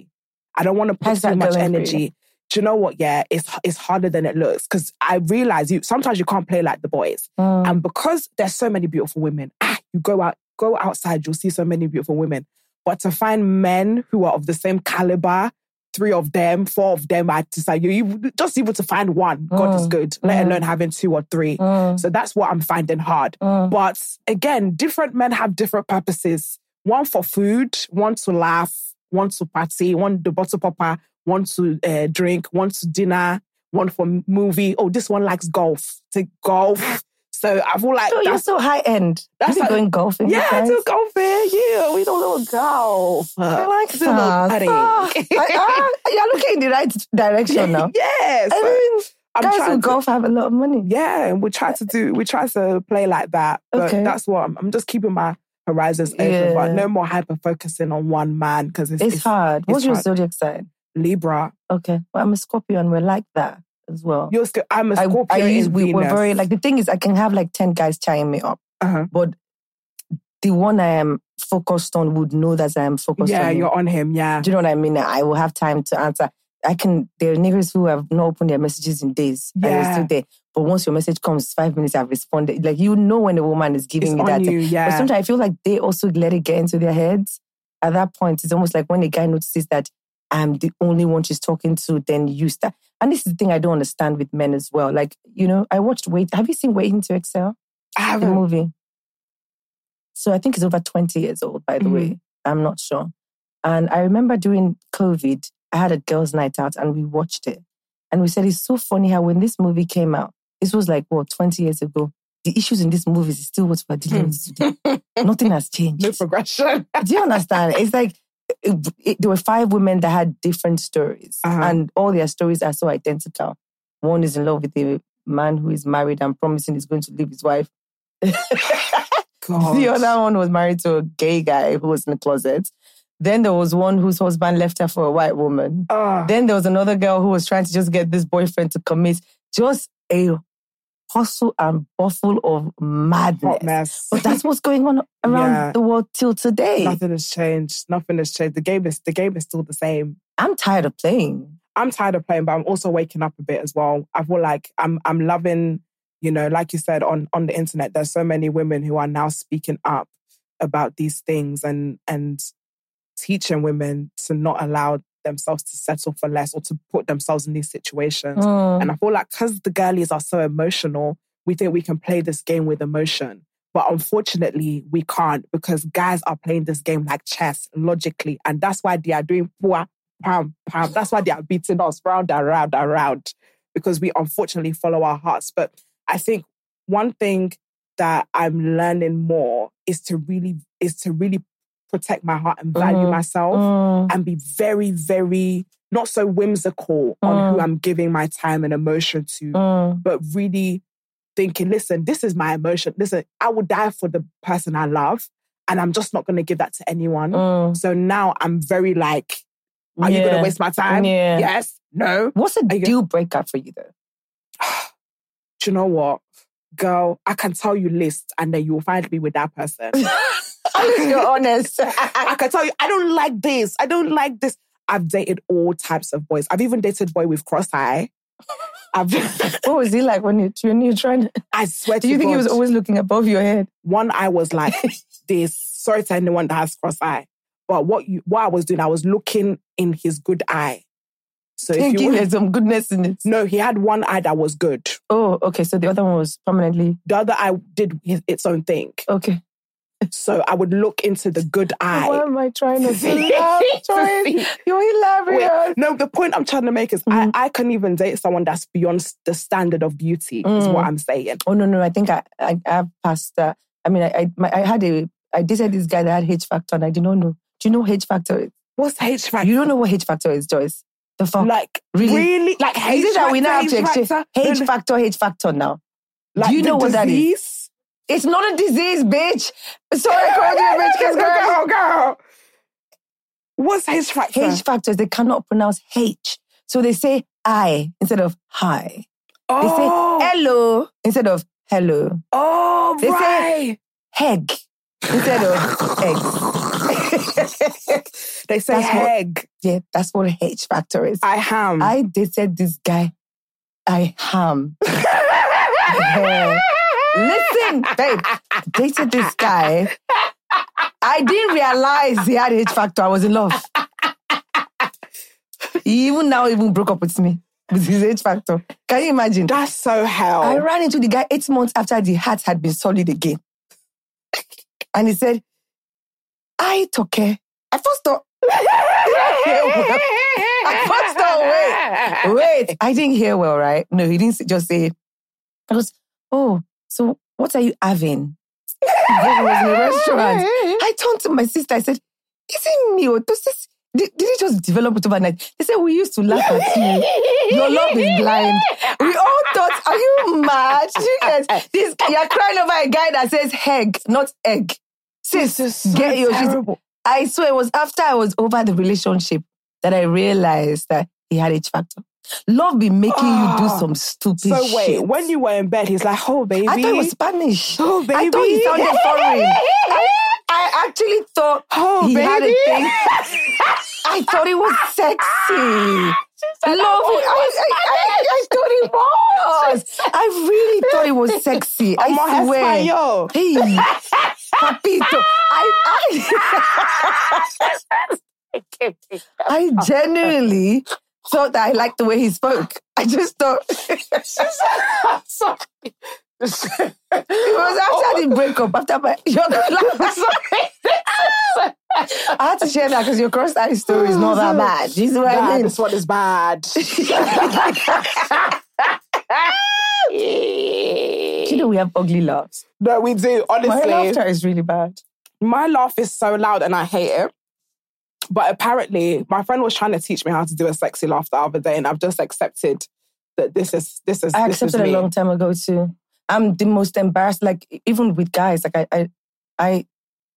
I don't want to put How's too much going for you? energy. Do you know what? Yeah, it's it's harder than it looks because I realize you sometimes you can't play like the boys, Mm. and because there's so many beautiful women, ah, you go out go outside, you'll see so many beautiful women. But to find men who are of the same caliber, three of them, four of them, I decide you, you just able to find one. God is Mm. good, let Mm. alone having two or three. Mm. So that's what I'm finding hard. Mm. But again, different men have different purposes. One for food, one to laugh, one to party, one the bottle popper, one to uh, drink, one to dinner, one for movie. Oh, this one likes golf. To golf. So I feel like So you're so high end. that's like- going golfing. yeah, I do golfing. Yeah, we don't know golf. I like do a little that. putting. Ah, I- ah, you're looking in the right direction now. yes. I mean, I'm guys who golf have a lot of money. Yeah, and we try to do we try to play like that. But Okay. that's what I'm, I'm just keeping my horizons open, Yeah. but no more hyper focusing on one man because it's, It's, hard. What's it's your zodiac sign? Libra. Okay. Well, I'm a Scorpio and we're like that as well. You're still, I'm a Scorpio. I use, in we're very, like, the thing is, I can have like 10 guys tying me up, uh-huh. but the one I am focused on would know that I am focused yeah, on. him. you're on him. Yeah, Do you know what I mean? I will have time to answer. I can, there are niggas who have not opened their messages in days. And Yeah. they're still there. But once your message comes, five minutes, I've responded. Like, you know when a woman is giving it's me on that. you. But Yeah, sometimes I feel like they also let it get into their heads. At that point, it's almost like when a guy notices that I'm the only one she's talking to, then you start. And this is the thing I don't understand with men as well. Like, you know, I watched Wait. Have you seen Waiting to Exhale? I haven't. movie. So I think it's over 20 years old, by the Mhm. way. I'm not sure. And I remember during COVID, I had a girls' night out and we watched it. And we said, it's so funny how when this movie came out, this was like, what, 20 years ago, the issues in this movie is still what we're dealing with today. Nothing has changed. No progression. Do you understand? It's like it, it- there were five women that had different stories, Uh-huh. and all their stories are so identical. One is in love with a man who is married and promising he's going to leave his wife. The other one was married to a gay guy who was in the closet. Then there was one whose husband left her for a white woman. Ah, Then there was another girl who was trying to just get this boyfriend to commit. Just a hustle and bustle of madness. But that's what's going on around Yeah. the world till today. Nothing has changed. Nothing has changed. The game is the game is still the same. I'm tired of playing. I'm tired of playing, but I'm also waking up a bit as well. I feel like I'm I'm loving, You know, like you said on on the internet, there's so many women who are now speaking up about these things and and teaching women to not allow themselves to settle for less or to put themselves in these situations. Mm. And I feel like because the girlies are so emotional, we think we can play this game with emotion. But unfortunately, we can't because guys are playing this game like chess logically. And that's why they are doing poor, pam, pam. That's why they are beating us round and round and round because we unfortunately follow our hearts. But I think one thing that I'm learning more is to really is to really protect my heart and value Mm. myself Mm. and be very, very not so whimsical on who Mm. I'm giving my time and emotion to, Mm. but really thinking, listen, this is my emotion. Listen, I would die for the person I love, and I'm just not going to give that to anyone. Mm. So now I'm very like, are you going to waste my time? Yeah. Yes. No. What's a deal breaker for you though? Do you know what? Girl, I can tell you list and then you will find me with that person. You're honest. I can tell you, I don't like this. I don't like this. I've dated all types of boys. I've even dated boy with cross eye. I've, what was he like when you when you trying? I swear Do to you Do you think he was always looking above your head? one eye was like this. Sorry to anyone that has cross eye, but what you what I was doing, I was looking in his good eye. So if you Thinking there's some goodness in it. no, he had one eye that was good. Oh, okay. So the other one was permanently The other eye did his, its own thing. okay. So I would look into the good eye. Why am I trying to? To see. You're hilarious. Wait, no, the point I'm trying to make is Mm. I, I can even date someone that's beyond the standard of beauty, is Mm. what I'm saying. Oh no, no. I think I I have passed that. I mean, I I, my, I had a I dated this guy that had H factor, and I did not know. Do you know H factor is? What's H factor? You don't know what H factor is, Joyce. The fuck. Like, Really? really? Like, H is it that we now have to factor, exchange H factor? factor, H factor now? Like Do you know what that is? It's not a disease, bitch. Sorry, I called you a bitch, because girl. girl, girl. What's H factor? H factors, they cannot pronounce H. So they say I instead of hi. They say oh, hello instead of hello. oh, they say- right. Heg instead of egg. they say That's what- heg. yeah, that's what H factor is. I ham. I dated this guy. I ham. Listen, babe, dated this guy. I didn't realize he had H factor. I was in love. He even now even broke up with me with his H factor. Can you imagine? That's so hell. I ran into the guy eight months after the heart had been solid again. And he said, I took care. I first thought, I first thought, wait, wait. I didn't hear well, right? No, he didn't just say, I was, oh, so what are you having? Was in a restaurant. I turned to my sister. I said, "Is it me or does this? Did, did it just develop it overnight?" They said, "We used to laugh at you. Your love is blind." We all thought, "Are you mad?" You guys, this you're crying over a guy that says "egg," not egg. Sis, so get your shit. terrible. I swear it was after I was over the relationship that I realized that he had H factor. Love be making you do Ah. some stupid So wait, shit. when you were in bed, he's like, "Oh, baby." I thought it was Spanish. Oh, baby. I thought he sounded foreign. I, I actually thought Oh, he had a baby. thing. I thought it was sexy. Love it. I, I, I, thought it was. I really thought it was sexy. I swear. español. Hey, papito. I, I, I genuinely thought that I liked the way he spoke. I just thought sorry. it was after the breakup, after my your I had to share that because your cross eye story is not that bad. You see what I mean? this one is bad. you know we have ugly laughs. no, we do. Honestly, My laughter is really bad. my laugh is so loud and I hate it. But apparently, my friend was trying to teach me how to do a sexy laugh the other day, and I've just accepted that this is this is I this is accepted a long time ago too. I'm the most embarrassed. Like even with guys, like I, I, I,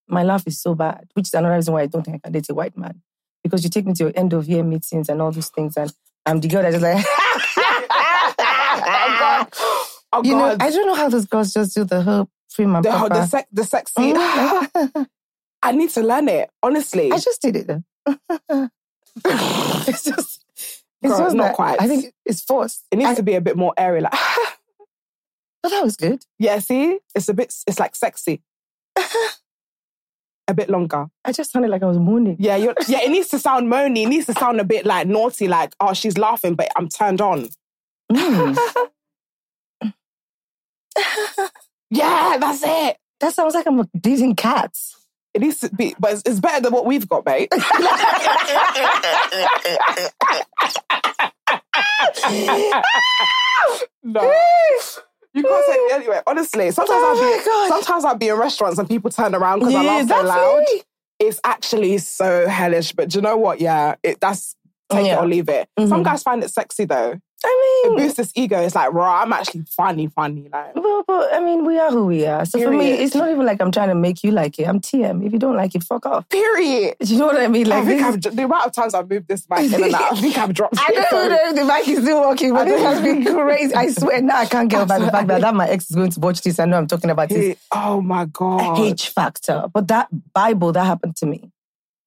my laugh is so bad, which is another reason why I don't think I can date a white man because you take me to your end of year meetings and all those things, and I'm the girl that's just like, oh God! Oh you know, God! I don't know how those girls just do the whole prim and the, the, sec- the sexy. Mm. I need to learn it. Honestly, I just did it though. it's just, it's Girl, just not that- quite. I think it's forced. it needs I- to be a bit more airy. Like, But that was good. Yeah, see? It's a bit, it's like sexy. a bit longer. I just sounded like I was moaning. Yeah, you're, yeah, it needs to sound moany. It needs to sound a bit like naughty, like, oh, she's laughing, but I'm turned on. Mm. Yeah, that's it. that sounds like I'm abusing cats. It needs to be, but it's, it's better than what we've got, mate. no. You can't say anyway. Honestly, sometimes Oh I'll be God. sometimes I'll be in restaurants and people turn around because I Yeah, laugh so loud. it. It's actually so hellish. But do you know what? Yeah, it that's take Yeah. it or leave it. Some Mhm. guys find it sexy though. I It mean, boosts this ego. It's like, raw. I'm actually funny, funny. Like, well, but I mean, we are who we are. So for me, it's not even like I'm trying to make you like it. I'm TM. If you don't like it, fuck off. period. Do you know what I mean? Like I think I've, the amount of times I've moved this mic in and out, I think I've dropped I don't know if the mic is still working, but this has been crazy. I swear now I can't get over the fact that, that my ex is going to watch this. I know I'm talking about this. Oh my god. H factor. But that Bible, that happened to me.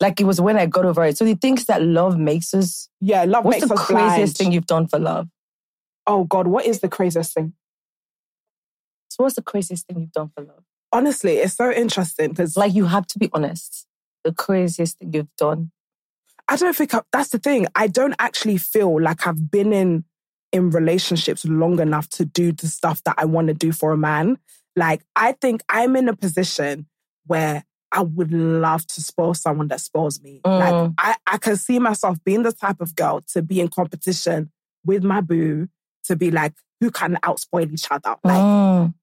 Like it was when I got over it. So he thinks that love makes us. Yeah, love What's makes the us craziest blind. thing you've done for love? Oh God, what is the craziest thing? So what's the craziest thing you've done for love? Honestly, it's so interesting because Like you have to be honest. The craziest thing you've done. I don't think I, that's the thing. I don't actually feel like I've been in in relationships long enough to do the stuff that I want to do for a man. Like I think I'm in a position where I would love to spoil someone that spoils me. Like Mm. I, I can see myself being the type of girl to be in competition with my boo to be like, who can outspoil each other? Like Mm,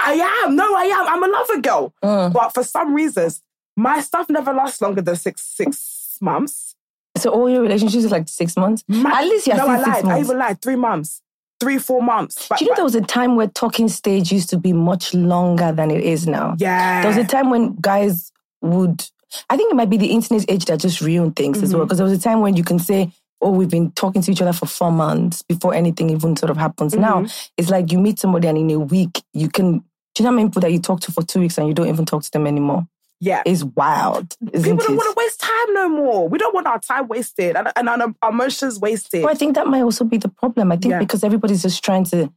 I am. No, I am. I'm a lover girl. mm. But for some reasons, my stuff never lasts longer than six six months. So all your relationships is like six months? My- At least you're no, I lied. I even lied. Three months, three four months. But, Do you know there was a time where talking stage used to be much longer than it is now? yeah. There was a time when guys would, I think it might be the internet age that just ruined things as Mm-hmm. well. Because there was a time when you can say, oh, we've been talking to each other for four months before anything even sort of happens. Now, Mm-hmm. it's like you meet somebody and in a week, you can, do you know how many people that you talk to for two weeks and you don't even talk to them anymore? yeah. It's wild. People don't it? want to waste time no more. We don't want our time wasted and, and our emotions wasted. Well, I think that might also be the problem. I think Yeah. because everybody's just trying to,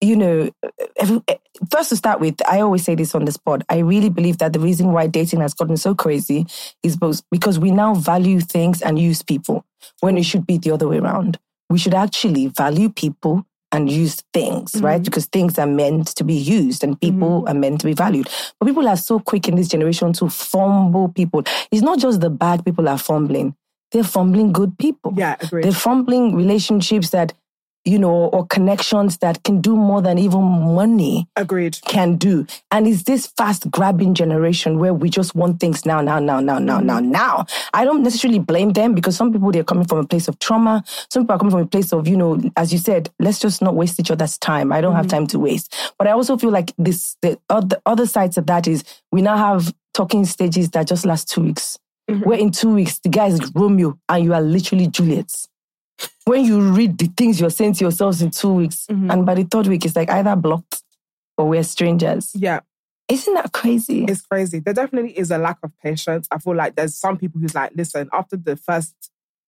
you know, every, eh, first to start with, I always say this on the spot. I really believe that the reason why dating has gotten so crazy is because, because we now value things and use people when it should be the other way around. We should actually value people and use things, right? Mm-hmm. Because things are meant to be used and people mm-hmm. are meant to be valued. But people are so quick in this generation to fumble people. It's not just the bad people are fumbling. They're fumbling good people. Yeah, agreed. They're fumbling relationships that, you know, or connections that can do more than even money Agreed. can do. And it's this fast grabbing generation where we just want things now, now, now, now, now, now, mm-hmm. now. I don't necessarily blame them because some people they're coming from a place of trauma. Some people are coming from a place of, you know, as you said, let's just not waste each other's time. I don't have mm-hmm. time to waste. But I also feel like this the other other sides of that is we now have talking stages that just last two weeks. Mm-hmm. Where in two weeks the guy is Romeo and you are literally Juliet when you read the things you're saying to yourselves in two weeks, mm-hmm. and by the third week, it's like either blocked or we're strangers. Yeah, Isn't that crazy? it's crazy. There definitely is a lack of patience. I feel like there's some people who's like, listen, after the first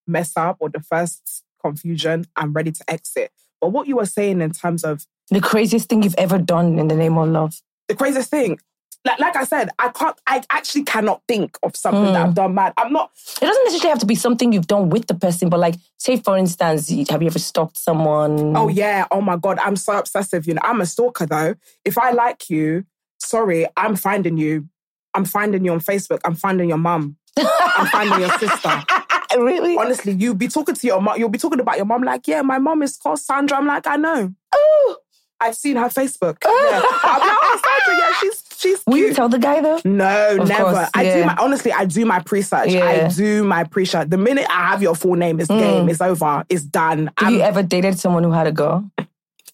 mess up or the first confusion, I'm ready to exit. But what you were saying in terms of the craziest thing you've ever done in the name of love. the craziest thing, like, like I said, I can't, I actually cannot think of something Hmm. that I've done mad. I'm not, It doesn't necessarily have to be something you've done with the person, but like, say for instance, have you ever stalked someone? oh yeah, oh my God, I'm so obsessive. You know, I'm a stalker though. If I like you, sorry, I'm finding you. I'm finding you on Facebook. I'm finding your mum. I'm finding your sister. really? Honestly, you'll be talking to your mom. You'll be talking about your mom. Like, yeah, my mom is called Sandra. I'm like, I know. Oh, I've seen her Facebook. Yeah. I'm like, oh, Sandra, yeah, she's she's will you tell the guy though? No, Of never. course, I do my honestly, I do my pre-search. Yeah. I do my pre-search. The minute I have your full name, it's game, mm. it's over, it's done. Have I'm- you ever dated someone who had a girl?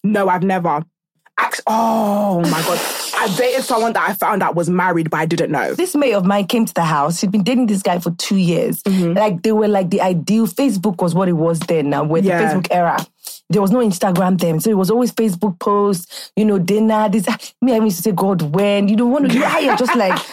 no, I've never. Act- oh my god. I dated someone that I found out was married, but I didn't know. This mate of mine came to the house. She'd been dating this guy for two years. Mm-hmm. Like they were like the ideal. Facebook was what it was then. Now with Yeah. the Facebook era, there was no Instagram then, so it was always Facebook posts. You know, dinner. This ah, me, I used to say, God, when you don't want to. You how you're just like.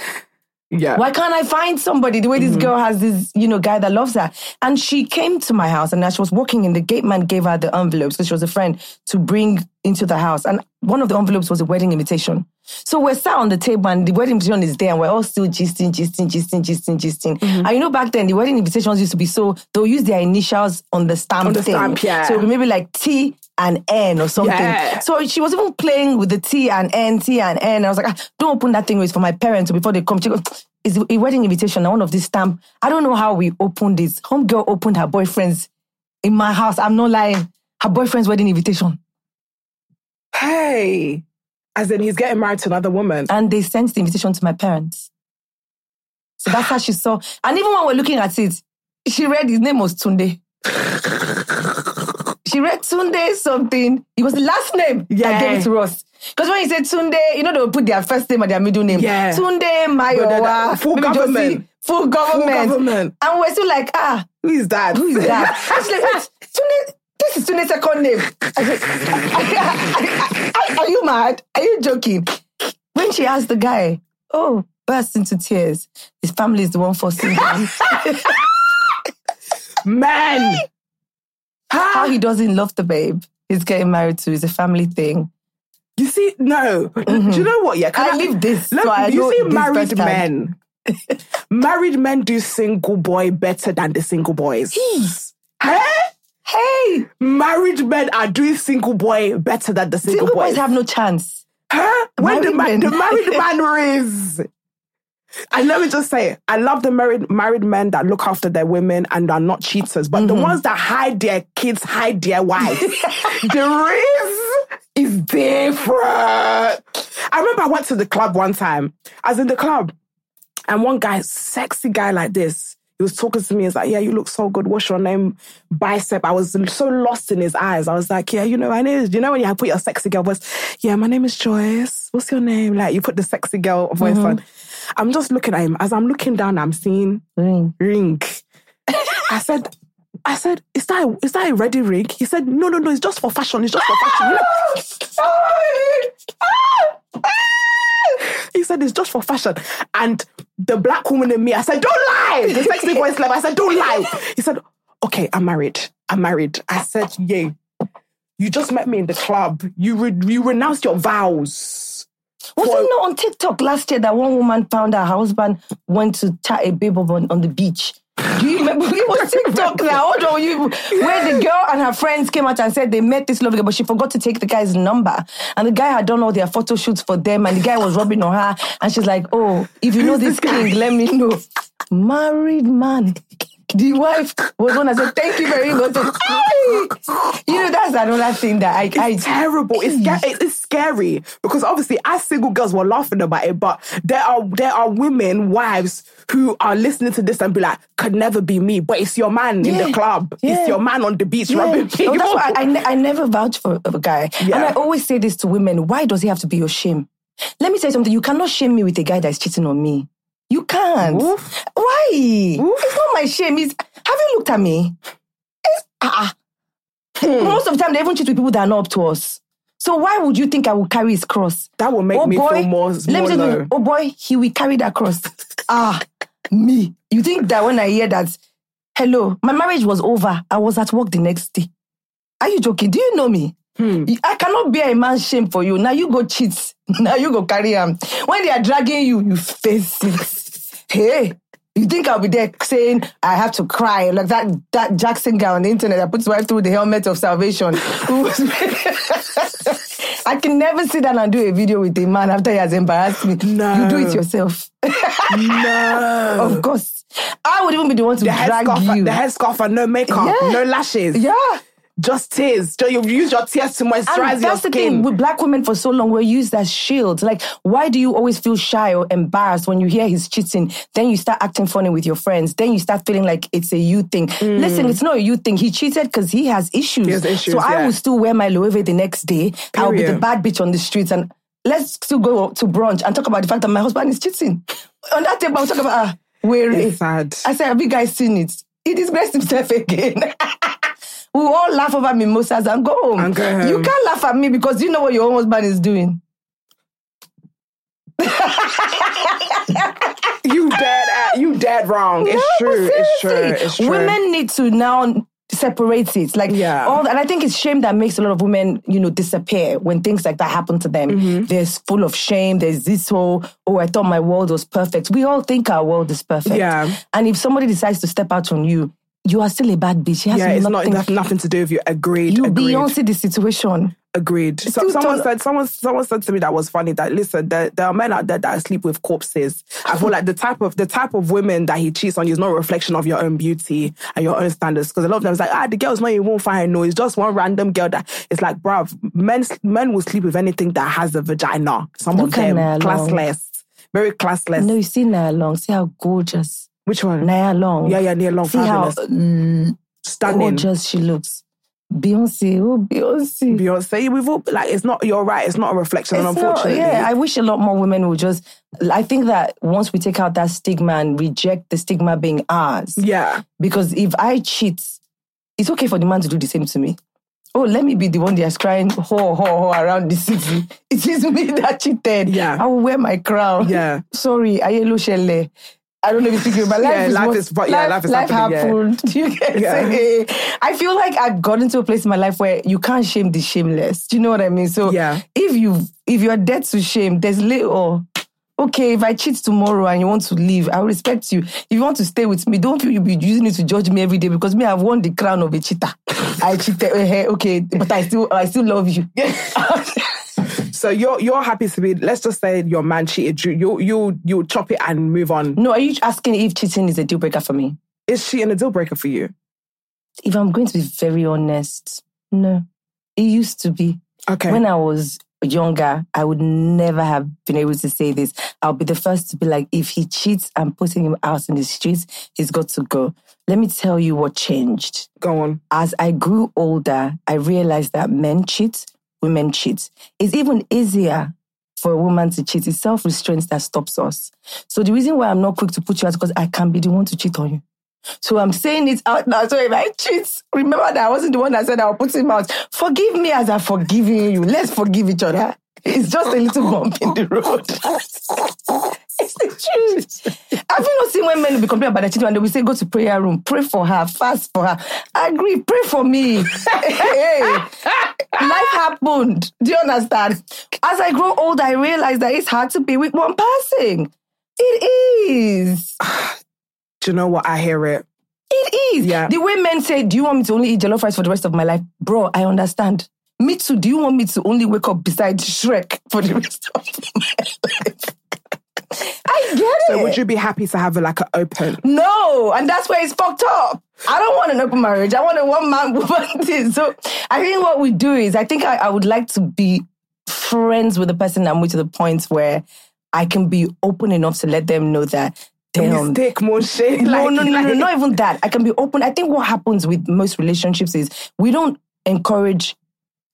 Yeah. Why can't I find somebody the way this mm-hmm. girl has this, you know, guy that loves her? And she came to my house and as she was walking in, the gate man gave her the envelopes because she was a friend to bring into the house. And one of the envelopes was a wedding invitation. So we're sat on the table and the wedding invitation is there and we're all still gisting, gisting, gisting, gisting, gisting. And you know, back then the wedding invitations used to be so, they'll use their initials on the stamp On the thing. stamp, yeah. So it would be maybe like T and N or something. Yeah. So she was even playing with the T and N, T and N. I was like, ah, don't open that thing. It's for my parents before they come. She goes, it's a wedding invitation. One of this stamp. I don't know how we opened this. Home girl opened her boyfriend's in my house. I'm not lying. Her boyfriend's wedding invitation. Hey. As in he's getting married to another woman. And they sent the invitation to my parents. So that's how she saw. And even when we're looking at it, she read his name was Tunde. she read Tunde something. It was the last name that Yeah. gave it to us. Because when you say Tunde, you know they will put their first name and their middle name. Yeah. Tunde Mayowa. full maybe Josie, government. Full government. government. And we're still like, ah, Who is that? who is that? Was like, Tunde, this is Tunde's second name. Are, you mad? Are you joking? When she asked the guy, oh, burst into tears. His family is the one forcing him. Man! How he doesn't love the babe he's getting married to is a family thing. You see, no. Mm-hmm. Do you know what? Yeah, can I live this, Let- so I you see, married men. married men do single boy better than the single boys. Hey? Eh? Hey, Married men are doing single boy better than the single, single boys. boys have no chance. Huh? When the, Married ma- the married man is. And let me just say, I love the married married men that look after their women and are not cheaters, but Mm-hmm. the ones that hide their kids, hide their wives. the risk is different. I remember I went to the club one time. I was in the club, and one guy, sexy guy like this, he was talking to me. He's like, "Yeah, you look so good. What's your name?" Bicep. I was so lost in his eyes. I was like, "Yeah, you know, name is." You know when you put your sexy girl voice? Yeah, my name is Joyce. What's your name? Like you put the sexy girl voice mm-hmm. on. I'm just looking at him. As I'm looking down, I'm seeing Ring. ring. I said, I said, is that a, is that a ready ring? He said, no, no, no, it's just for fashion. It's just for fashion. he said it's just for fashion. And the black woman in me, I said, don't lie. The sexy voice level, I said, don't lie. He said, okay, I'm married. I'm married. I said, yay. You just met me in the club. You re- you renounced your vows. Was For- it not on TikTok last year that one woman found her husband went to chat a babe up on, on the beach? Do you remember? It was TikTok now. Hold on, you, where the girl and her friends came out and said they met this lovely girl, but she forgot to take the guy's number. And the guy had done all their photo shoots for them, and the guy was rubbing on her. And she's like, Oh, if you know this king, let me know. Married man. The wife was one that said, Thank you very much. You know, that's another thing that I, I It's terrible. It's, it's scary because obviously, as single girls, we're laughing about it, but there are there are women, wives who are listening to this and be like, "Could never be me," but it's your man in the club. Yeah. It's your man on the beach Yeah. rubbing people. Oh, why I, I, ne- I never vouch for a guy. Yeah. And I always say this to women why does he have to be your shame? Let me tell you something. You cannot shame me with a guy that's cheating on me. You can't. Oof. Why? It's not my shame. It's, have you looked at me? It's, ah, ah. Most of the time, they even cheat with people that are not up to us. So why would you think I will carry his cross? That will make me feel more- Let more me oh boy, he will carry that cross. ah, me. You think that when I hear that, hello, my marriage was over. I was at work the next day. Are you joking? Do you know me? Hmm. I cannot bear a man's shame for you. Now you go cheat. Now you go carry him. When they are dragging you, you face it. Hey, you think I'll be there saying I have to cry like that that Jackson guy on the internet that puts wife through the helmet of salvation? I can never sit down and do a video with a man after he has embarrassed me. No. You do it yourself. no. of course. I would even be the one to the drag you. the headscarf and no makeup, Yeah. no lashes. yeah. Just tears. So you use your tears to moisturize And that's the skin. thing with black women for so long, we're used as shields. Like, why do you always feel shy or embarrassed when you hear he's cheating? Then you start acting funny with your friends. Then you start feeling like it's a you thing. Listen, it's not a you thing. He cheated because he has issues. Mm. He has issues, so I will still wear my Loewe the next day. I'll be the bad bitch on the streets and let's still go to brunch and talk about the fact that my husband is cheating. on that table, I'll talk about, ah, weary. It's sad. I said, have you guys seen it? He disgraced himself again. We will all laugh over mimosas and go home. And go home. You can't laugh at me because you know what your own husband is doing. you dead. You dead wrong. It's true. It's true. It's true. Women need to now separate it. Like, Yeah. all, and I think it's shame that makes a lot of women, you know, disappear when things like that happen to them. Mm-hmm. There's full of shame. There's this whole, oh, I thought my world was perfect. We all think our world is perfect. Yeah. And if somebody decides to step out on you, you are still a bad bitch. It yeah, it's not nothing. it has nothing to do with you. Agreed. you agreed. Beyonce the situation. Agreed. So, someone said someone someone said to me that was funny that listen there, there are men out there that sleep with corpses. I feel like the type of the type of women that he cheats on you is not a reflection of your own beauty and your own standards because a lot of them is like ah the girl's not even won't find no it's just one random girl that it's like bruv men men will sleep with anything that has a vagina. Some Look of them Long. classless, very classless. No, you see Nia Long. See how gorgeous Which one? Nia Long. Yeah, yeah, Nia Long, See how mm, Stunning. gorgeous she looks. Beyonce, oh Beyonce. Beyonce, we've all like it's not. You're right. It's not a reflection. It's and not- yeah, I wish a lot more women would just. I think that once we take out that stigma and reject the stigma being ours, yeah. because if I cheat, it's okay for the man to do the same to me. Oh, let me be the one that's crying ho ho ho around the city. It is me that cheated. Yeah. I will wear my crown. Yeah. Sorry, Ayelo Shele. I don't know if you think about life. Yeah, is life what- is- but yeah, life is happening, yeah. Do you get Yeah. it? I feel like I've gotten to a place in my life where you can't shame the shameless. Do you know what I mean? So Yeah. if you if you're dead to shame, there's little. Okay, if I cheat tomorrow and you want to leave, I will respect you. If you want to stay with me, don't feel you'll be using it to judge me every day because me, I've won the crown of a cheater. I cheated, eh, okay, but I still I still love you. So you're you're happy to be. Let's just say your man cheated you. You you you chop it and move on. no, are you asking if cheating is a deal breaker for me? Is cheating a deal breaker for you? If I'm going to be very honest, no. It used to be. Okay. When I was younger, I would never have been able to say this. I'll be the first to be like, if he cheats, I'm putting him out in the streets. He's got to go. Let me tell you what changed. Go on. As I grew older, I realized that men cheat, women cheat. It's even easier for a woman to cheat. It's self restraint that stops us. So the reason why I'm not quick to put you out because I can be the one to cheat on you. So I'm saying it out now. So if I cheat, remember that I wasn't the one that said I'll put him out. Forgive me as I'm forgiving you. Let's forgive each other. It's just a little bump in the road. it's the truth. Have you not seen when men will be complaining about their cheating and they will say, go to prayer room, pray for her, fast for her. I agree, pray for me. hey, life happened. Do you understand? As I grow older, I realize that it's hard to be with one person. It is. Do you know what? I hear it. It is. Yeah. The way men say, Do you want me to only eat jollof rice for the rest of my life? Bro, I understand. Me too. Do you want me to only wake up beside Shrek for the rest of my life? I get it. So would you be happy to have a, like an open? No, and that's where it's fucked up. I don't want an open marriage. I want a one man woman thing. So I think what we do is I think I, I would like to be friends with the person I'm with to the point where I can be open enough to let them know that damn, Mistake, more shit. no, like, no, no, no, not even that. I can be open. I think what happens with most relationships is we don't encourage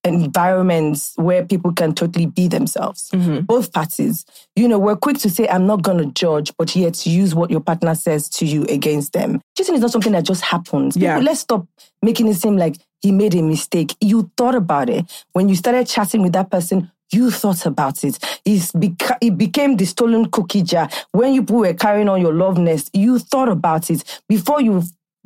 environments where people can totally be themselves. Mm-hmm. Both parties. You know, we're quick to say, I'm not going to judge, but yet use what your partner says to you against them. Cheating is not something that just happens. Yeah. People, let's stop making it seem like he made a mistake. You thought about it. When you started chatting with that person, you thought about it. It's beca- it became the stolen cookie jar. When you were carrying on your love nest, you thought about it. Before you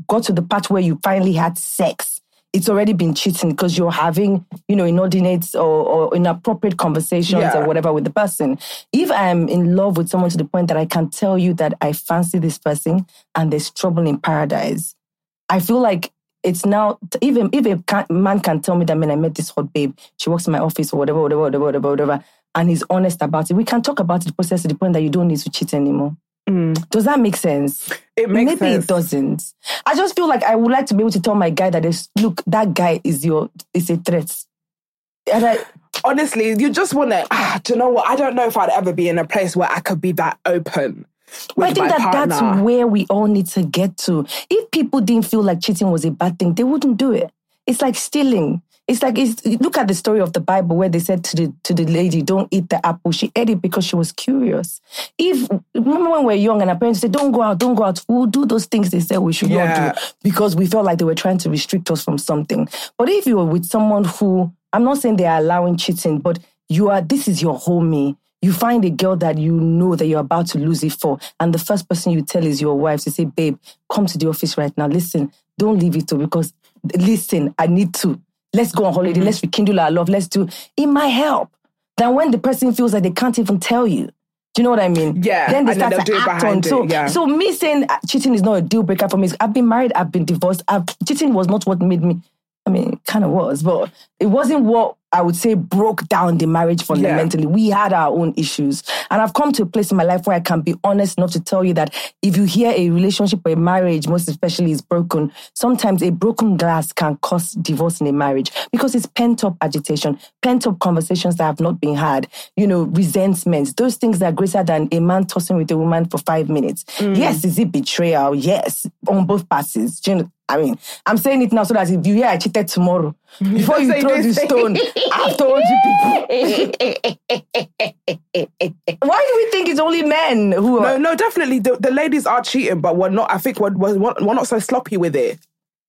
got to the part where you finally had sex, it's already been cheating because you're having, you know, inordinate or, or inappropriate conversations Yeah. or whatever with the person. If I'm in love with someone to the point that I can tell you that I fancy this person and there's trouble in paradise, I feel like it's now even if a man can tell me that man I met this hot babe, she works in my office or whatever, whatever, whatever, whatever, whatever, and he's honest about it. We can talk about the process to the point that you don't need to cheat anymore. Does that make sense? It makes Maybe sense. it doesn't. I just feel like I would like to be able to tell my guy that there's look, that guy is your is a threat. And I Honestly, you just want to. Ah, do you know what? I don't know if I'd ever be in a place where I could be that open. But I think that partner. that's where we all need to get to. If people didn't feel like cheating was a bad thing, they wouldn't do it. It's like stealing. It's like it's, look at the story of the Bible where they said to the to the lady, "Don't eat the apple." She ate it because she was curious. If remember when we were young and our parents said, "Don't go out, don't go out," we'll do those things they said we should Yeah. not do because we felt like they were trying to restrict us from something. But if you were with someone who, I'm not saying they are allowing cheating, but you are. This is your homie. you find a girl that you know that you're about to lose it for, and the first person you tell is your wife to say, babe, come to the office right now. Listen, don't leave it to because listen, I need to. Let's go on holiday. Mm-hmm. Let's rekindle our love. Let's do it might help. Than when the person feels like they can't even tell you. Do you know what I mean? Yeah, Then they then start to do it act on. it, So, yeah. so me saying uh, cheating is not a deal breaker for me. I've been married. I've been divorced. I've, cheating was not what made me. I mean, kind of was, but it wasn't what I would say broke down the marriage fundamentally. We had our own issues. And I've come to a place in my life where I can be honest enough to tell you that if you hear a relationship or a marriage, most especially is broken, sometimes a broken glass can cause divorce in a marriage because it's pent up agitation, pent up conversations that have not been had, you know, resentments, those things that are greater than a man tossing with a woman for five minutes. Mm. Yes, is it betrayal? Yes, on both parties. Do you know? I mean, I'm saying it now so that if you hear I cheated tomorrow, before you throw the stone, I've told you people. Why do we think it's only men who No, are? no, definitely. The, the ladies are cheating, but we're not. I think we're, we're, we're not so sloppy with it.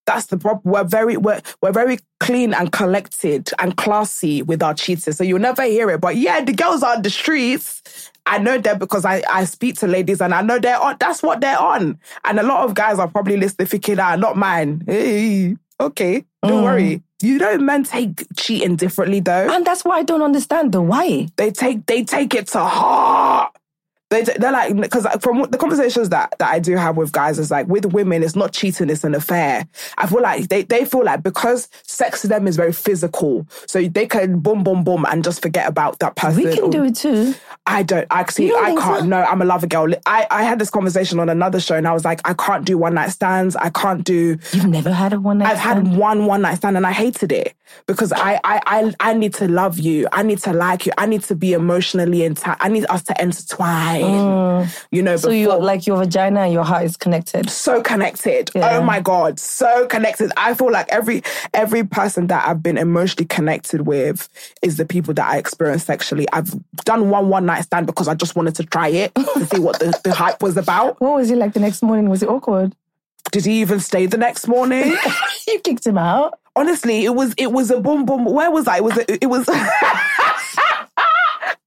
That's the problem. We're very we're, we're very clean and collected and classy with our cheating. So you'll never hear it. But yeah, the girls on the streets. I know that because I, I speak to ladies and I know they're on. That's what they're on. And a lot of guys are probably listening, thinking, "Ah, not mine." Hey, okay, don't worry. You know, men take cheating differently though. And that's why I don't understand the why. they take they take it to heart. They they're like because from the conversations that that I do have with guys is like with women it's not cheating it's an affair. I feel like they they feel like because sex to them is very physical, so they can boom boom boom and just forget about that person. We can do it too. I don't actually. You don't I can't. so? No, I'm a lover girl. I I had this conversation on another show and I was like I can't do one night stands. I can't do. You've never had a one night I've had one one night stand and I hated it because I, I I I need to love you. I need to like you. I need to be emotionally intact. I need us to intertwine. You know, Mm. So before you like your vagina and your heart is connected. so connected. Yeah. Oh my god, so connected. I feel like every every person that I've been emotionally connected with is the people that I experience sexually. I've done one one night stand because I just wanted to try it to see what the, the hype was about. What was it like the next morning? Was it awkward? Did he even stay the next morning? you kicked him out. honestly, it was it was a boom boom. Where was I? It was a, it was.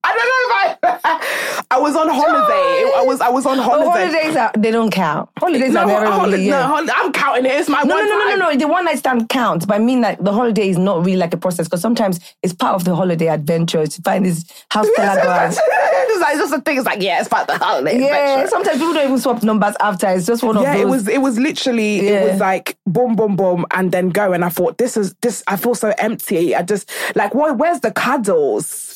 I don't know if I. Was on holiday. I was I was on Oh, holiday. holidays are they don't count. Holidays No, are never really. no, yeah. holi- I'm counting it. It's my No, one no, no, no, no, no. The one night stand counts, but I mean like the holiday is not really like a process because sometimes it's part of the holiday adventure to find this house guys. it's like just a thing. It's like yeah, it's part of the holiday. Yeah, adventure. sometimes people don't even swap numbers after. It's just one of Yeah, those. it was it was literally it was like boom boom boom and then go and I thought this is this I feel so empty. I just like what where's the cuddles?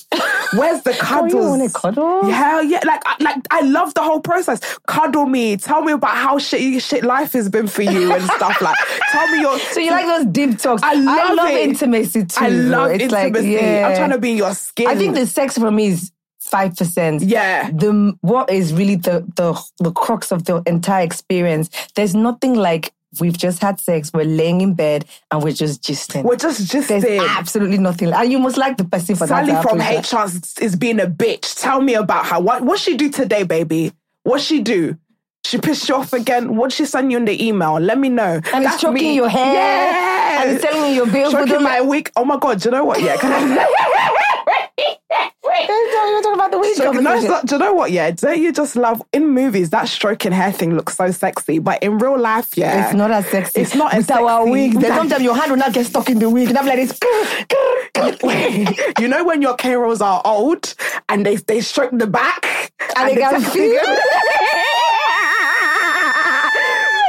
Where's the Oh, cuddles? you want to cuddle? Yeah, yeah. Like, I, like I love the whole process. Cuddle me. Tell me about how shit shit life has been for you and stuff. Like, tell me your. So you like those deep talks? I love it. intimacy too. I love. It's like, intimacy. yeah. I'm trying to be in your skin. I think the sex for me is five percent. Yeah. The what is really the the the crux of the entire experience. There's nothing like we've just had sex, we're laying in bed, and we're just gisting. we're just just There's absolutely nothing, and you must like the person for Sally that. to from. HR is- being a bitch. Tell me about her. What what she do today, baby? What she do? She pissed you off again? What she send you in the email? Let me know. And it's choking me. your hair. Yeah. And it's telling you your bills. Choking my week. Oh my god! Do you know what? Yeah. Can I, You're talking about the week So, no, it's not- do you know what? Yeah, don't you just love in movies that stroking hair thing looks so sexy, but in real life, yeah, It's not as sexy. It's not as With our sexy. wig. Then sometimes your hand will not get stuck in the wig. And I'm like this. you know when your K rolls are old and they they stroke the back And they can just- feel-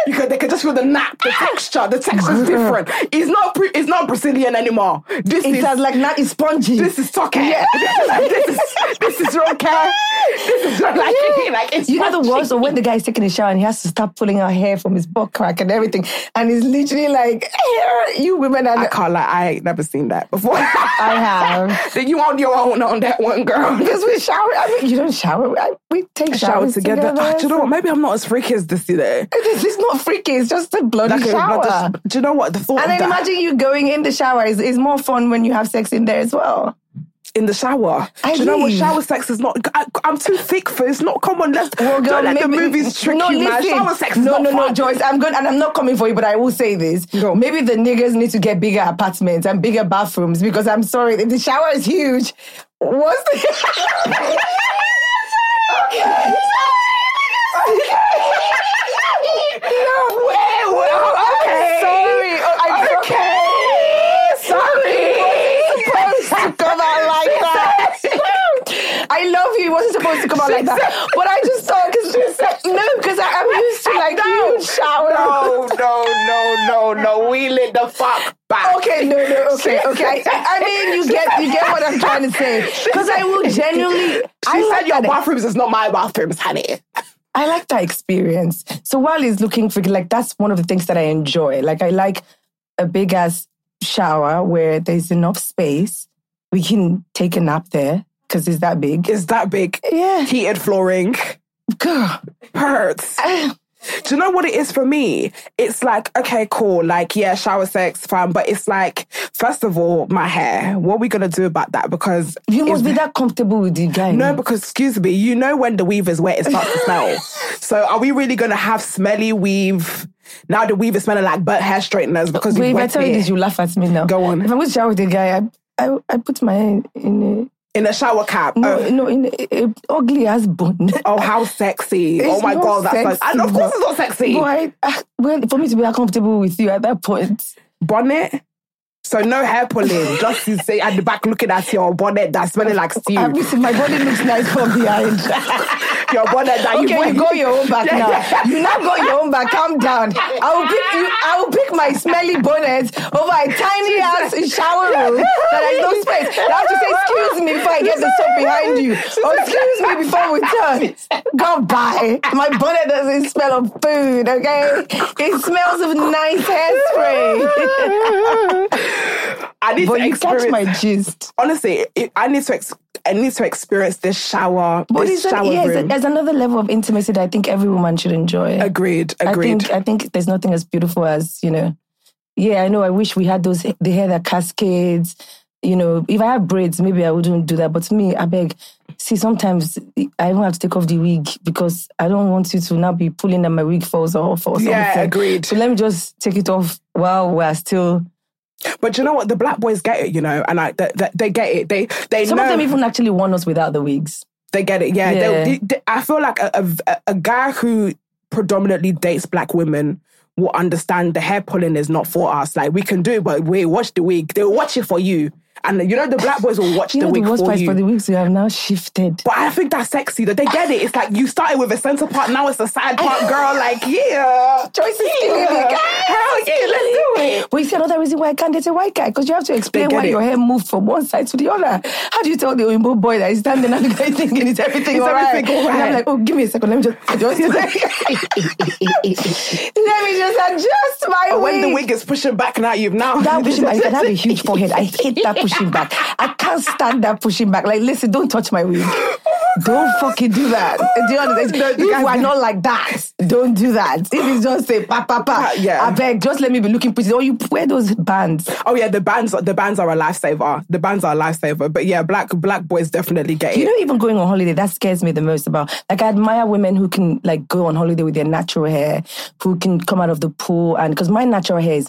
You could, they can just feel the nap, ah! the texture. The texture's mm-hmm. different. It's not pre- it's not Brazilian anymore. This It is has like not spongy. this is talk hair. this is this is real care. This is like like it's You know the worst of when the guy is taking a shower and he has to start pulling out hair from his butt crack and everything, and he's literally like, "Hair, "You women are." I can't lie. I ain't never seen that before. I have. Then you on your own on that one, girl. Because we shower. I mean, you don't shower. I, we take shower showers together. together. Ah, do you know what? Maybe I'm not as freaky as this today. This is not freaky. It's just a bloody Like, shower. the- do you know what? The thought and then that. imagine you going in the shower is, is more fun when you have sex in there as well. In the shower. I Do you know what? Shower sex is not. I, I'm too thick for it's not. Come on, let's. Oh, well, girl, don't let the movies trick no, you, man. listen. Shower sex is no, not no, no. Joyce. I'm good, and I'm not coming for you, but I will say this: Go. maybe the niggas need to get bigger apartments and bigger bathrooms because I'm sorry, the shower is huge. What's the? okay. No, wait, wait, okay. Sorry. Oh, I'm Okay, sorry. It wasn't supposed to come out like that. I love you. It wasn't supposed to come out like that. But I just thought, because no, because I'm used to like huge shower. No, no, no, no, no. We lit the fuck back. Okay, no, no, okay, okay. I, I mean, you get, you get what I'm trying to say. Because I will genuinely. She I said like your that. bathrooms is not my bathrooms, honey. I like that experience. So while he's looking for, like, that's one of the things that I enjoy. Like, I like a big ass shower where there's enough space. We can take a nap there because it's that big. It's that big. Yeah. Heated flooring. Girl. Hurts. Do you know what it is for me? It's like, okay, cool. Like, yeah, shower sex, fun. But it's like, first of all, my hair. What are we going to do about that? Because You must be that comfortable with the guy. No, because excuse me, you know when the weave is wet, it starts to smell. So are we really gonna have smelly weave? Now the weave is smelling like burnt hair straighteners because Wait, you've if I tell you this, you laugh at me now. Go on. If I'm going to shower with the guy, I, I, I put my hair in in a shower cap. no, oh, no, in a, a ugly ass bun. oh, how sexy! It's oh my god, that's like, and of course it's not sexy. Boy, ah, well, for me to be that comfortable with you at that point, Bonnet. So no hair pulling, just to say at the back looking at your bonnet that's smelling like stew. I mean, my bonnet looks nice from behind. your bonnet that okay, you you got your own back now. You now go your own back. Calm down. I will pick you. I will pick my smelly bonnet over a tiny ass shower room that has no space. I have to say, excuse me before I get the soap behind you. Or excuse me before we turn. Goodbye. My bonnet doesn't smell of food. Okay, it smells of nice hairspray. I need but to you catch my gist. honestly, it, I need to. Ex- I need to experience this shower. But this it's shower yes, room. there's another level of intimacy that I think every woman should enjoy. agreed. I Agreed. think I think there's nothing as beautiful as you know. Yeah, I know. I wish we had those the hair that cascades. You know, if I have braids, maybe I wouldn't do that. But me, I beg. See, sometimes I even have to take off the wig because I don't want you to now be pulling and my wig falls off or something. Yeah, agreed. So let me just take it off while we're still. But you know what? The black boys get it, you know, and I they, they, they get it. They they Some know of them even actually want us without the wigs. they get it. Yeah, Yeah. They, they- I feel like a, a a guy who predominantly dates black women will understand the hair pulling is not for us. Like we can do it, but we watch the wig. They'll watch it for you, and you know the black boys will watch You the know the wig worst for is you. for the wigs we have now shifted. but I think that's sexy that they get it. It's like you started with a center part, now it's a side part, girl. Like, yeah. Choice is killing me, yeah. Hell yeah, let's do it. But you see another reason why I can't date a white guy because you have to explain why it. your hair moved from one side to the other. How do you tell the Oyinbo boy that he's standing and the guy thinking it's everything It's all right? And I'm like, oh, give me a second. Let me just adjust. let me just adjust my But when the wig. wig is pushing back now, you've now. That pushing back, I have a huge forehead. I hate that pushing back. I can't stand that pushing back. Like, listen, don't touch my wig. Don't fucking do that. Do you understand? No, if guys- we're not like that, don't do that. If it's just a pa pa pa, uh, Yeah. I beg, just let me be looking pretty. Or you wear those bands. Oh yeah, the bands the bands are a lifesaver. The bands are a lifesaver. But yeah, black black boys definitely get You it. know, even going on holiday, that scares me the most about. Like, I admire women who can like go on holiday with their natural hair, who can come out of the pool, and because my natural hair is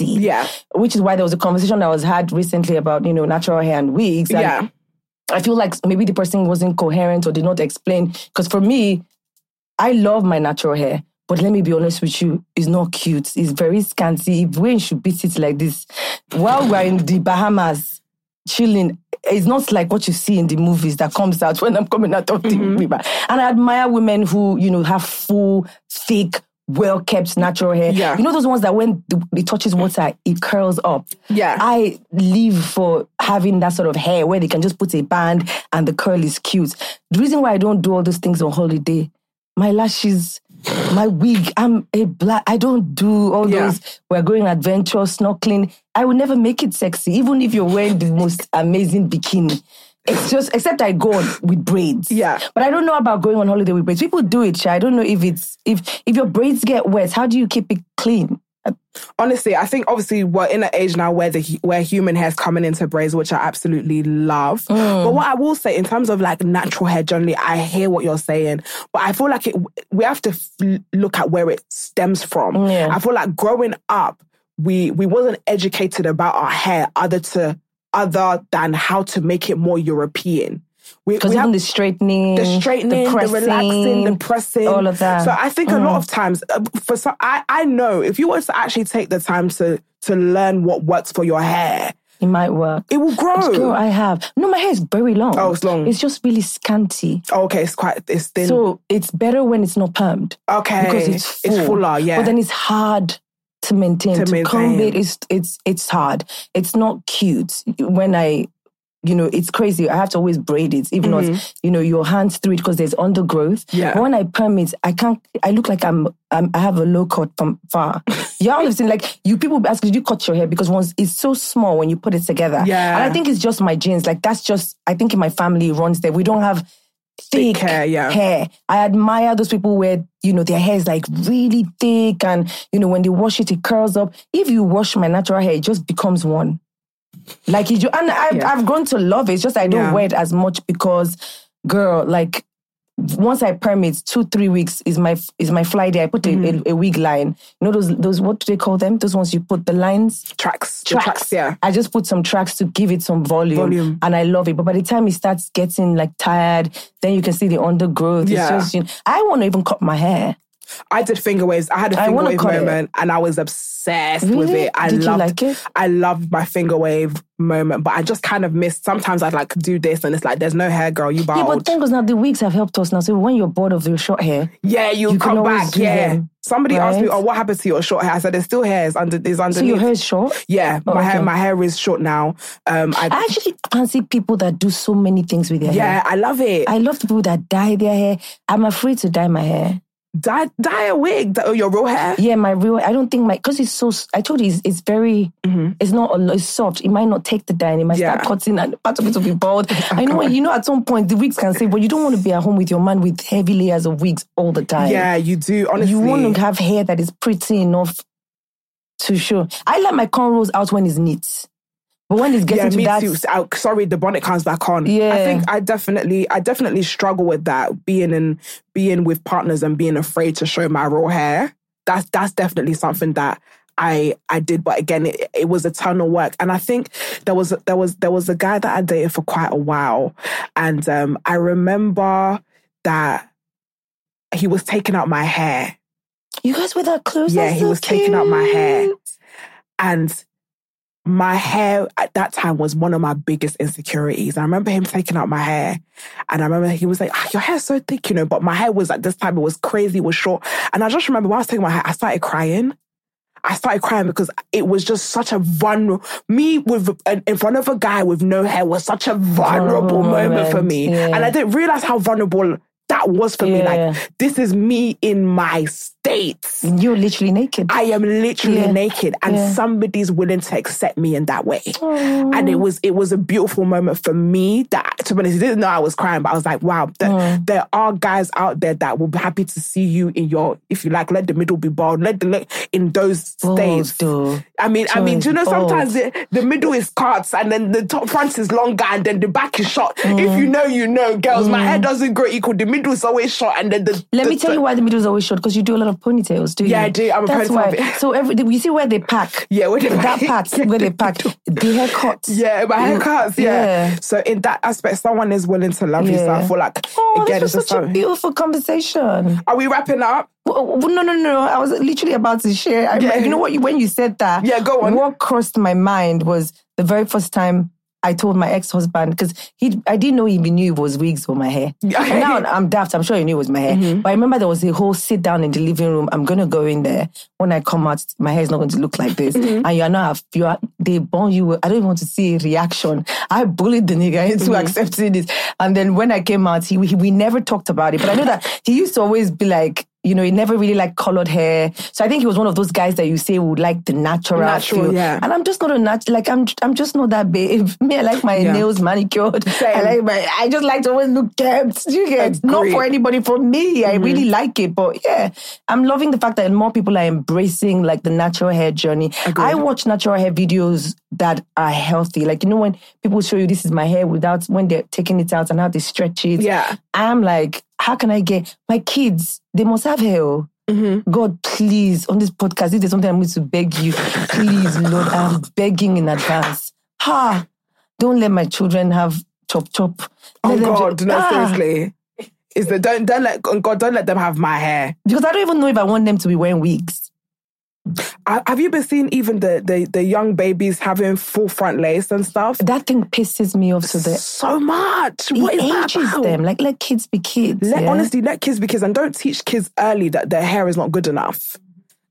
messy. Yeah. Which is why there was a conversation that was had recently about you know natural hair and wigs. And Yeah. I feel like maybe the person wasn't coherent or did not explain. Because for me, I love my natural hair. But let me be honest with you, it's not cute. It's very scanty. If Wayne should beat it like this, while we're in the Bahamas chilling, it's not like what you see in the movies that comes out when I'm coming out of the Mm-hmm. river. And I admire women who, you know, have full, thick, well kept natural hair. Yeah. You know those ones that when it touches water, it curls up. Yeah. I live for having that sort of hair where they can just put a band and the curl is cute. The reason why I don't do all those things on holiday, my lashes, my wig, I'm a black. I don't do all Yeah. those. We're going adventure, snorkeling. I will never make it sexy, even if you're wearing the most amazing bikini. It's just, except I go on with braids. Yeah. But I don't know about going on holiday with braids. People do it, Sha. I don't know if it's, if if your braids get wet, how do you keep it clean? Honestly, I think obviously we're in an age now where the where human hair's coming into braids, which I absolutely love. Mm. But what I will say in terms of like natural hair, generally, I hear what you're saying, but I feel like it. We have to f- look at where it stems from. Yeah. I feel like growing up, we we wasn't educated about our hair other to other than how to make it more European. We, Because we even have- the straightening, the straightening, the, pressing, relaxing, the pressing, all of that. Mm. So I think a lot of times, uh, for some, I I know if you were to actually take the time to to learn what works for your hair, it might work. it will grow. Girl, I have. No, my hair is very long. Oh, it's long. It's just really scanty. Oh, okay, it's quite it's thin. So it's better when it's not permed. okay, because it's full. it's fuller. Yeah, But then it's hard to maintain. To To, comb maintain. it is it's it's hard. It's not cute. When I you know, it's crazy. I have to always braid it, even though it's, you know, your hands through it because there's undergrowth. Mm-hmm. Yeah. But when I perm it, I can't, I look like I'm, I'm I have a low cut from far. Y'all have seen, like, you people ask, did you cut your hair? Because once it's so small when you put it together. Yeah. And I think it's just my genes. Like, that's just, I think in my family it runs there. We don't have thick, Thick hair, yeah. hair. I admire those people where, you know, their hair is like really thick and, you know, when they wash it, it curls up. If you wash my natural hair, it just becomes one. Like, ju- and I've, Yeah. I've grown to love it. It's just I don't Yeah. wear it as much because, girl, like, once I perm it, two three weeks is my is my fly day. I put a, Mm-hmm. a, a wig line. You know those those what do they call them? Those ones you put the lines tracks, tracks. tracks. Yeah, I just put some tracks to give it some volume, Volume. and I love it. But by the time it starts getting like tired, then you can see the undergrowth. Yeah. It's just, you know, I want to even cut my hair. I did finger waves. I had a finger wave cut it. moment, and I was obsessed with it. I Did you loved, like it? I loved my finger wave moment, but I just kind of missed. Sometimes I'd like do this, and it's like, there's no hair, girl. You Yeah, but bald. thank God now the wigs have helped us now. So when you're bored of your short hair, Yeah, you, You can come back. Yeah. them, Somebody asked me, "Oh, what happened to your short hair?" I said, "There's still hairs under. Is so your hair is short. yeah, Oh, my hair. My hair is short now. Um, I, actually I actually fancy people that do so many things with their yeah, hair. Yeah, I love it. I love the people that dye their hair. I'm afraid to dye my hair. Dye, dye a wig. Dye- Oh, your real hair. Yeah, my real. I don't think my because it's so. I told you it's, it's very. It's not. a It's soft. It might not take the dye. and It might Mm-hmm. Yeah. start cutting and part of it will be bald. I know. You know, at some point the wigs can say, but you don't want to be at home with your man with heavy layers of wigs all the time. Yeah, you do. Honestly, You want to have hair that is pretty enough to show. I let my cornrows out when it's neat, but when it's getting yeah, to me that, too. Oh, sorry, the bonnet comes back on. Yeah. I think I definitely, I definitely struggle with that. Being in, being with partners and being afraid to show my raw hair. That's that's definitely something that I I did. But again, it, it was a ton of work, and I think there was there was there was a guy that I dated for quite a while, and um, I remember that he was taking out my hair. you guys were that close. Yeah, That's he so was taking out my hair. And my hair at that time was one of my biggest insecurities. I remember him taking out my hair. And I remember he was like, ah, your hair's so thick, you know. But my hair was at this time, it was crazy, it was short. And I just remember when I was taking my hair, I started crying. I started crying because it was just such a vulnerable, me with in front of a guy with no hair was such a vulnerable Vulnerable moment, for me. yeah. And I didn't realize how vulnerable that was for me. Like, this is me in my state. You're literally naked. I am literally Yeah. naked and Yeah. somebody's willing to accept me in that way. And it was it was a beautiful moment for me that to be honest, he didn't know I was crying, but I was like, wow, there, Mm. there are guys out there that will be happy to see you in your if you like, let the middle be bald, let the let in those states. I mean, I mean, do you know sometimes the, the middle is cuts and then the top front is longer and then the back is short. Mm. If you know, you know, girls, my hair doesn't grow equal. The middle is always short and then the Let the- me tell you why the middle is always short because you do a lot of ponytails, do you? Yeah, I do. I'm a That's ponytail why. So every you see where they pack. Yeah, where they that pack. part Yeah, where they they pack the haircuts. Yeah, my haircuts. Yeah. Yeah. So in that aspect, someone is willing to love you. So I feel like Oh, again, this was such a beautiful conversation. Are we wrapping up? Well, well, no, no, no. I was literally about to share. I, Yeah. You know what? When you said that, Yeah, go on. What crossed my mind was the very first time I told my ex-husband because he, I didn't know he even knew it was wigs for my hair. And now I'm daft. I'm sure he knew it was my hair. Mm-hmm. But I remember there was a whole sit down in the living room. I'm gonna go in there. When I come out, my hair is not going to look like this. Mm-hmm. And you are not. You are. They born you. I don't even want to see a reaction. I bullied the nigga into Mm-hmm. accepting this. And then when I came out, he, he we never talked about it. But I know that he used to always be like You know, he never really liked colored hair. So I think he was one of those guys that you say would like the natural, Natural, feel. yeah. And I'm just not a nat like I'm I'm just not that babe. Me, I like my Yeah. nails manicured. I like my I just like to always look kept. You get not for anybody, for me. I really like it. But yeah, I'm loving the fact that more people are embracing like the natural hair journey. I watch natural hair videos that are healthy. Like, you know, when people show you this is my hair without when they're taking it out and how they stretch it. Yeah. I'm like, how can I get my kids? They must have hair. oh. Mm-hmm. God, please, on this podcast, if there's something I'm going to beg you, please, Lord, I'm begging in advance. Ha! Don't let my children have chop chop. Oh Let them God, ju- no, Ah, seriously. Is the don't don't let God don't let them have my hair. Because I don't even know if I want them to be wearing wigs. Have you been seeing even the, the the young babies having full front lace and stuff? That thing pisses me off to the so much. What is that ages about? them. Like let kids be kids. Let, yeah? Honestly, let kids be kids and don't teach kids early that their hair is not good enough.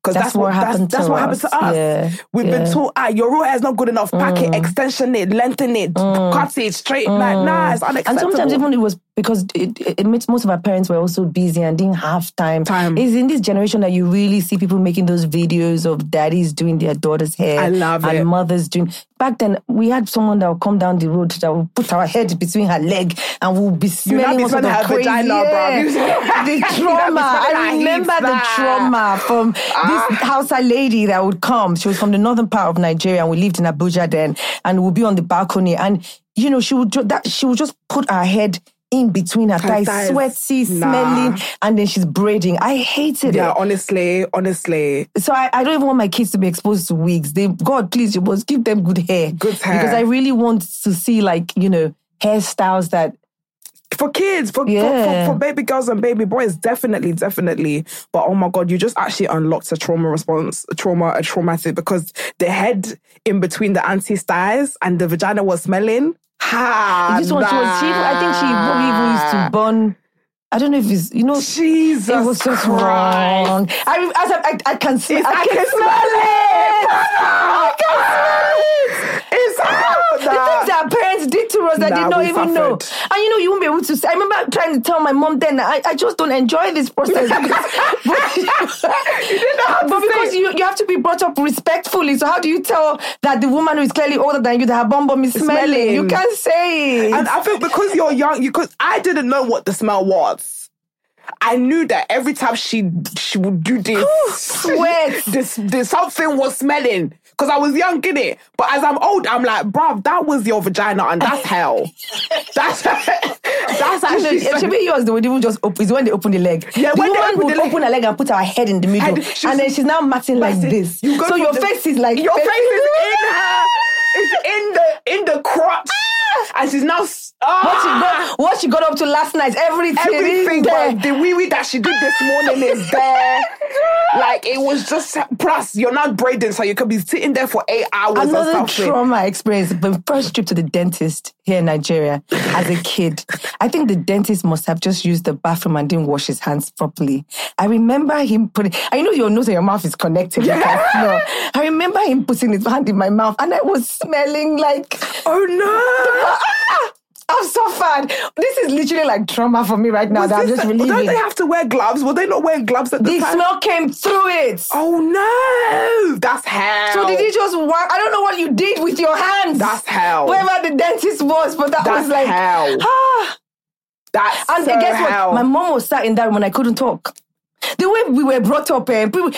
Because That's that's, what happened that's, that's to what happened us. to us. Yeah, We've yeah. Mm. been taught, ah, your raw hair is not good enough. Pack it, extension it, lengthen it, cut it, straight. Like, nah, it's and sometimes even it was because it, it, it most of our parents were also busy and didn't have time. Time. It's in this generation that you really see people making those videos of daddies doing their daughter's hair. I love and it. mothers doing. Back then, we had someone that would come down the road that would put our head between her leg and we'll be smelling be all sort smelling of her crazy. vagina, yeah. the You not be trauma. I remember hips, the nah. trauma from Ah. this Hausa lady that would come. She was from the northern part of Nigeria and we lived in Abuja then and we'd be on the balcony and you know she would that she would just put her head in between her thighs, thighs. sweaty, Nah. smelling, and then she's braiding. I hated yeah, it. Yeah, honestly, honestly. So I, I don't even want my kids to be exposed to wigs. They God, please, you must give them good hair. Good hair. Because I really want to see like, you know, hairstyles that For kids, for, for- Yeah. for, for baby girls and baby boys, definitely, definitely. But oh my God, you just actually unlocked a trauma response, a trauma, a traumatic because the head in between the anti thighs and the vagina was smelling. Ha! one she was she even- I think she probably used to burn I don't know if it's you know Jesus, it was just Christ. wrong. I, as I, I, I can smell. It's- I, I can, can smell it. I can smell it. It's out. The things that our parents did to us that Nah, did not even know. suffered. And you know, you won't be able to say. I remember trying to tell my mom then, that I, I just don't enjoy this process. but, but because you, you have to be brought up respectfully. So how do you tell that the woman who is clearly older than you, that her bum bum is smelling? Smelling. You can't say it. And I think because you're young, you because I didn't know what the smell was. I knew that every time she she would do this, Sweat. this, this something was smelling. Because I was young, in it. But as I'm old, I'm like, bruv, that was your vagina, and that's hell. that's that's actually. it should be yours. They would even just open. It's when they open the leg. Yeah, the when they woman open would the leg. open her leg and put her head in the middle, And and, then she's now matting like this. You go so your the- face is like your face is in her. It's in the in the crotch, and she's now. s- What she Ah! got, what she got up to last night, everything, Everything, but the wee wee that she did this morning is there. Like it was just plus you're not braiding, so you could be sitting there for eight hours Another trauma experience. The first trip to the dentist here in Nigeria as a kid. I think the dentist must have just used the bathroom and didn't wash his hands properly. I remember him putting, I know your nose and your mouth is connected. You can smell. I remember him putting his hand in my mouth and I was smelling like, Oh no! Ah, I've suffered. This is literally like trauma for me right now Was that I'm just don't they have to wear gloves? Were they not wearing gloves at the, The time? smell came through it. Oh no! That's hell. So did he just? I don't know what you did with your hands. That's hell. Wherever the dentist was, but that That's was like hell. ah. That's And so guess hell. what? My mom was sat in that room and I couldn't talk. The way we were brought up, eh, people,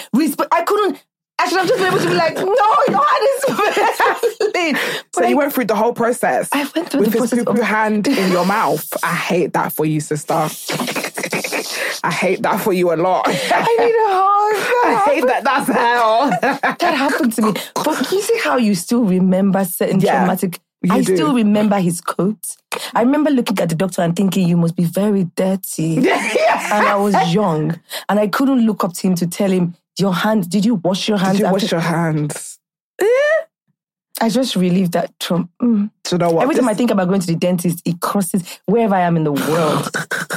I couldn't. I should have just been able to be like, no, your hand is smelling. So But you went through the whole process. I went through with the his process poo-poo of- hand in your mouth. I hate that for you, sister. I hate that for you a lot. I need a hug. I hate that. That's hell. That happened to me. But can you see how you still remember certain Yeah, traumatic. I do. still remember his coat. I remember looking at the doctor and thinking, you must be very dirty. and I was young. And I couldn't look up to him to tell him, your hands, did you wash your hands? Did you after-" wash your hands? I just relieved that trauma. Mm. Do you what? Every time I think about going to the dentist, it crosses wherever I am in the world.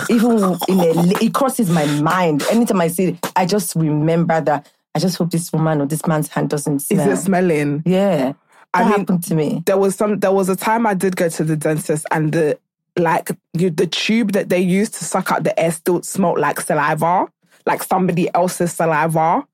Even in a, it crosses my mind. Anytime I see it, I just remember that. I just hope this woman or this man's hand doesn't is smell. it smelling? yeah, that I mean- happened to me. There was some. There was a time I did go to the dentist, and the like you, the tube that they used to suck out the air still smelled like saliva. like somebody else's saliva.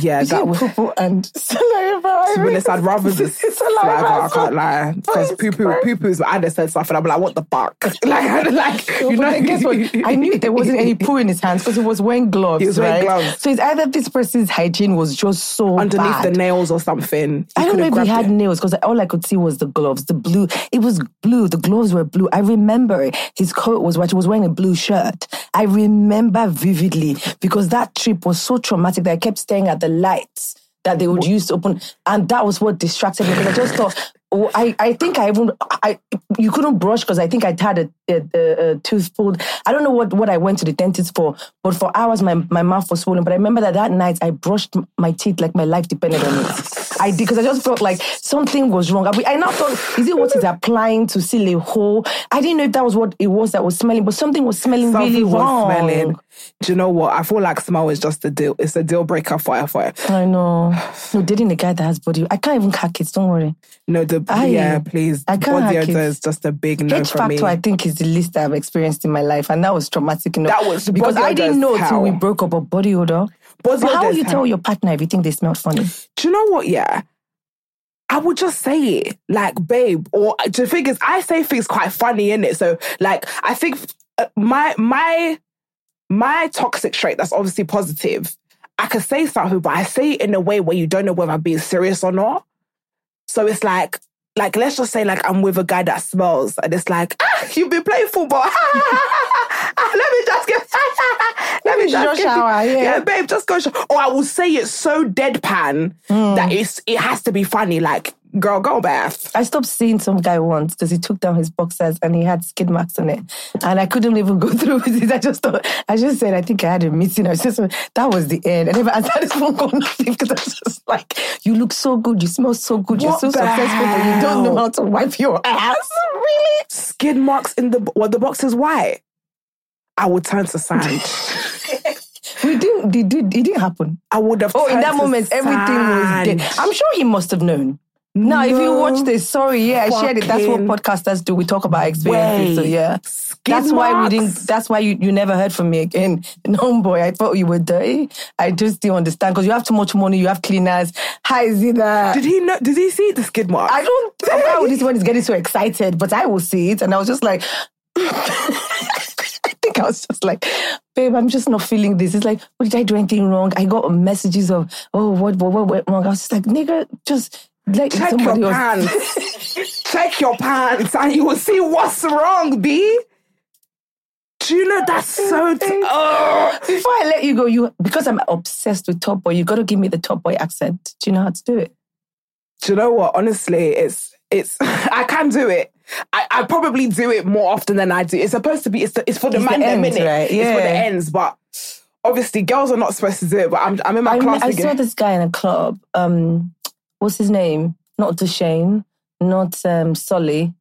Yeah, Is that was. poo and saliva? To be honest, I'd rather the saliva. I can't lie because poo poo poo poo's. I just said stuff and I'm like, what the fuck? like, like you know, guess what? I knew there wasn't any poo in his hands because he was wearing gloves. He was wearing right? gloves. So it's either this person's hygiene was just so underneath bad. the nails or something. I don't know if he had it. nails because all I could see was the gloves, the blue. It was blue. The gloves were blue. I remember his coat was white. He was wearing a blue shirt. I remember vividly because that trip was so traumatic that I kept staring at the lights that they would use to open, and that was what distracted me because I just thought. Oh, I, I think I even I you couldn't brush because I think I had a, a, a, a tooth pulled. I don't know what, what I went to the dentist for, but for hours my, my mouth was swollen. But I remember that that night I brushed my teeth like my life depended on it. I did because I just felt like something was wrong. I, I now thought, is it what is applying to seal a hole? I didn't know if that was what it was that was smelling, but something was smelling Something really was wrong. smelling. Do you know what? I feel like smell is just a deal. It's a deal breaker for for I know. No, dating a guy that has body. I can't even hack kids. Don't worry. No, the Aye. yeah, please. I can't Body hack it. odor is just a big no H for me. factor, I think, is the least I've experienced in my life, and that was traumatic enough. That was- because I didn't know is until we broke up. But body odor. But how will you tell your partner if you think they smell funny? Do you know what? Yeah. I would just say it, like, babe. Or the thing is, I say things quite funny in it. So, like, I think uh, my my my toxic trait that's obviously positive. I could say something, but I say it in a way where you don't know whether I'm being serious or not. So it's like, like let's just say, like I'm with a guy that smells, and it's like, ah, you've been playing football. Let me just get. Let me just get shower, yeah. yeah, babe, just go. Shower. Or I will say it so deadpan that it's it has to be funny. Like, girl, go bath. I stopped seeing some guy once because he took down his boxers and he had skid marks on it, and I couldn't even go through with it. I just thought, I just said, I think I had a meeting. I just that was the end. I never answered his phone call nothing because I was just like, you look so good, you smell so good, you're so successful, but you don't know how to wipe your ass. Really? Skid marks in the well, the box is white. I would turn to sand. We didn't. It, did, it didn't happen. I would have. Oh, in that moment, everything was dead. I'm sure he must have known. Now, if you watch this, sorry, yeah, I shared it. That's what podcasters do. We talk about experiences. So yeah, Skid that's why we didn't. That's why you, you never heard from me again. No, boy, I thought you were dirty. I just didn't understand because you have too much money. You have cleaners. How is it that? Did he know? Did he see the skid mark? I don't. Why would this one is getting so excited? But I will see it, and I was just like. I think I was just like, babe, I'm just not feeling this. It's like, what did I do anything wrong? I got messages of, oh, what, what, what went wrong? I was just like, nigga, just Check your else. pants. Check your pants, and you will see what's wrong, B. Do you know that's so? T- oh. Before I let you go, you because I'm obsessed with Top Boy, you got to give me the Top Boy accent. Do you know how to do it? Do you know what? Honestly, it's it's. I can do it. I, I probably do it more often than I do. It's supposed to be. It's, the, it's for the It's man them, ends, innit? right? It's for the ends, but obviously girls are not supposed to do it. But I'm I'm in my I, class I again. saw this guy in a club. Um, what's his name? Not Dushane, not um, Sully,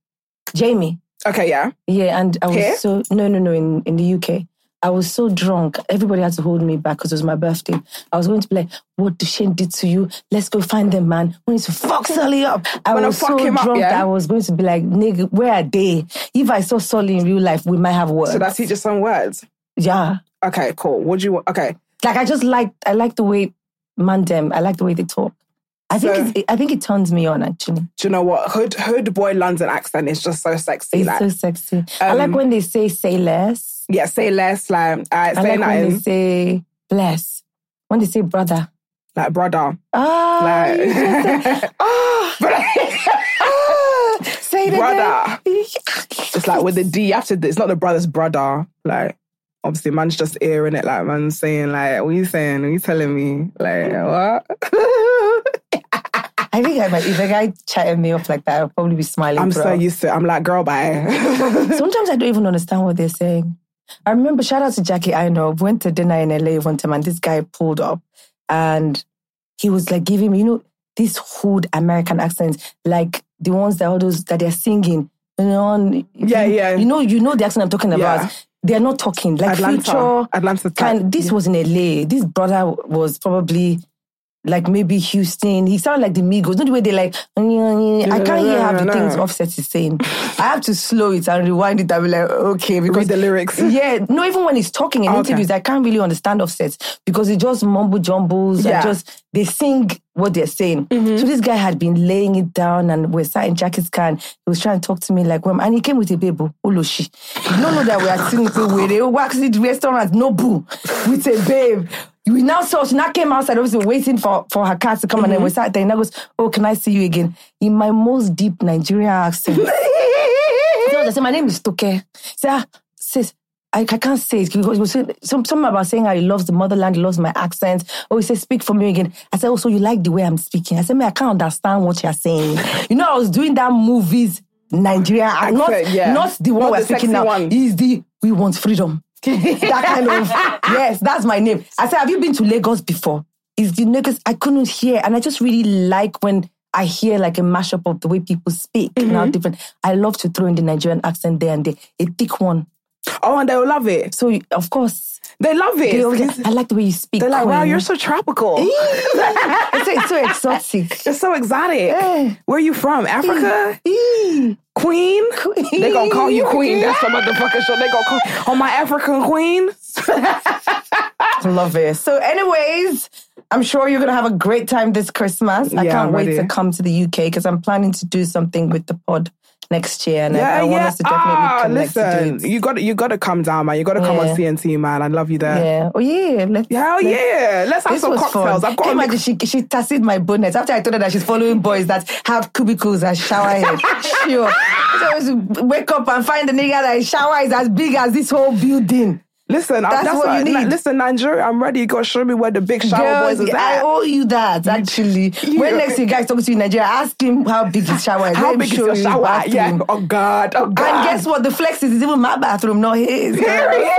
Jamie. Okay, yeah. Yeah, and I was Here? so no, no, no. In in the UK, I was so drunk. Everybody had to hold me back because it was my birthday. I was going to be like, "What Dushane did to you? Let's go find them, man. We need to fuck Sully up." I Wanna was fuck so him up, drunk yeah? I was going to be like, "Nigga, where are they? If I saw Sully in real life, we might have words." So that's just some words. yeah. Okay, cool. What do you want? Okay. Like I just like I like the way man them. I like the way they talk. I think So- I think it turns me on actually. Do you know what? Hood hood boy London accent is just so sexy. It's like, so sexy. I like um, when they say "say less." yeah, say less. Like, uh, I say like when they say "bless." When they say "brother." Like brother. Ah, Like, say, ah, ah, say Brother. it's like with the D after. It's not the brother's brother. Like obviously, man's just hearing it. Like man's saying like, "What are you saying? What you telling me?" Like what? I think I might, if a guy chatting me up like that, I'll probably be smiling. I'm so used to. it. I'm like, girl, bye. Sometimes I don't even understand what they're saying. I remember, shout out to Jackie I know, went to dinner in LA one time and this guy pulled up and he was like giving me, you know, these hood American accents, like the ones that all those that they're singing. You know, Yeah, you, yeah. You know, you know the accent I'm talking about. Yeah. They're not talking like Atlanta. future. Atlanta. Kind, this was in LA. This brother was probably like maybe Houston. He sounded like the Migos. Not the way they like. I can't hear half the things. Offset is saying. I have to slow it and rewind it and be like, okay, because Read the lyrics. Yeah, no, even when he's talking in Okay. interviews, I can't really understand Offset because it just mumble jumbles Yeah. Mm-hmm. and just they sing what they're saying. So this guy had been laying it down and we're sat in Jackie's can. He was trying to talk to me like, well, and he came with a babe, Oloshi. You don't know that we are sitting with a waxy restaurant, no boo, with a babe. We now saw, she now came outside, obviously waiting for, for her car to come and then we sat there and I goes, oh, can I see you again? In my most deep Nigerian accent. So I said, my name is Toke. Say, ah, sis, I, I can't say it. because was- he was saying- Some, something about saying how he loves the motherland, he loves my accent. Oh, he said, speak for me again. I said, oh, so you like the way I'm speaking? I said, man, I can't understand what you're saying. you know, I was doing that movies, Nigeria, and not, Accent, yeah. not the one Not we're speaking now. one. Is the, we want freedom. that kind of, yes, that's my name. I said, have you been to Lagos before? Is the Lagos, I couldn't hear. And I just really like when I hear like a mashup of the way people speak Mm-hmm. how different. I love to throw in the Nigerian accent there and there, a thick one. Oh, and they'll love it. So of course, They love it. they always like, I like the way you speak. They're like, wow, you're so tropical. Eh. it's, so, it's so exotic. It's so exotic. Eh. Where are you from? Eh. Africa? Eh. Queen? Queen. They gonna call you queen. That's the motherfucking show. They're gonna call on oh, my African queen. Love it. So, anyways, I'm sure you're gonna have a great time this Christmas. I Yeah, can't wait to come to the UK because I'm planning to do something with the pod next year, and I, I want us to definitely Ah, connect listen, to do it. you got you got to come down, man. You got to come Yeah. on CNT, man. I love you there. Yeah. Oh yeah. Let's, Hell let's- yeah. Let's have some cocktails. fun. I've got imagine she she tasted my bonnet after I told her that she's following boys that have cubicles as shower head. sure. So I wake up and find the nigga that shower is as big as this whole building. Listen, I'm- That's that's, what what you need. Listen, Nigeria, I'm ready. You got to show me where the big shower Girls, boys is I at. owe you that actually. you- when next you guys talking to you in Nigeria, ask him how big his shower is. How Let big is your you shower? bathroom. Yeah. Oh God. Oh God. And guess what? The flex is even my bathroom, not his. Period.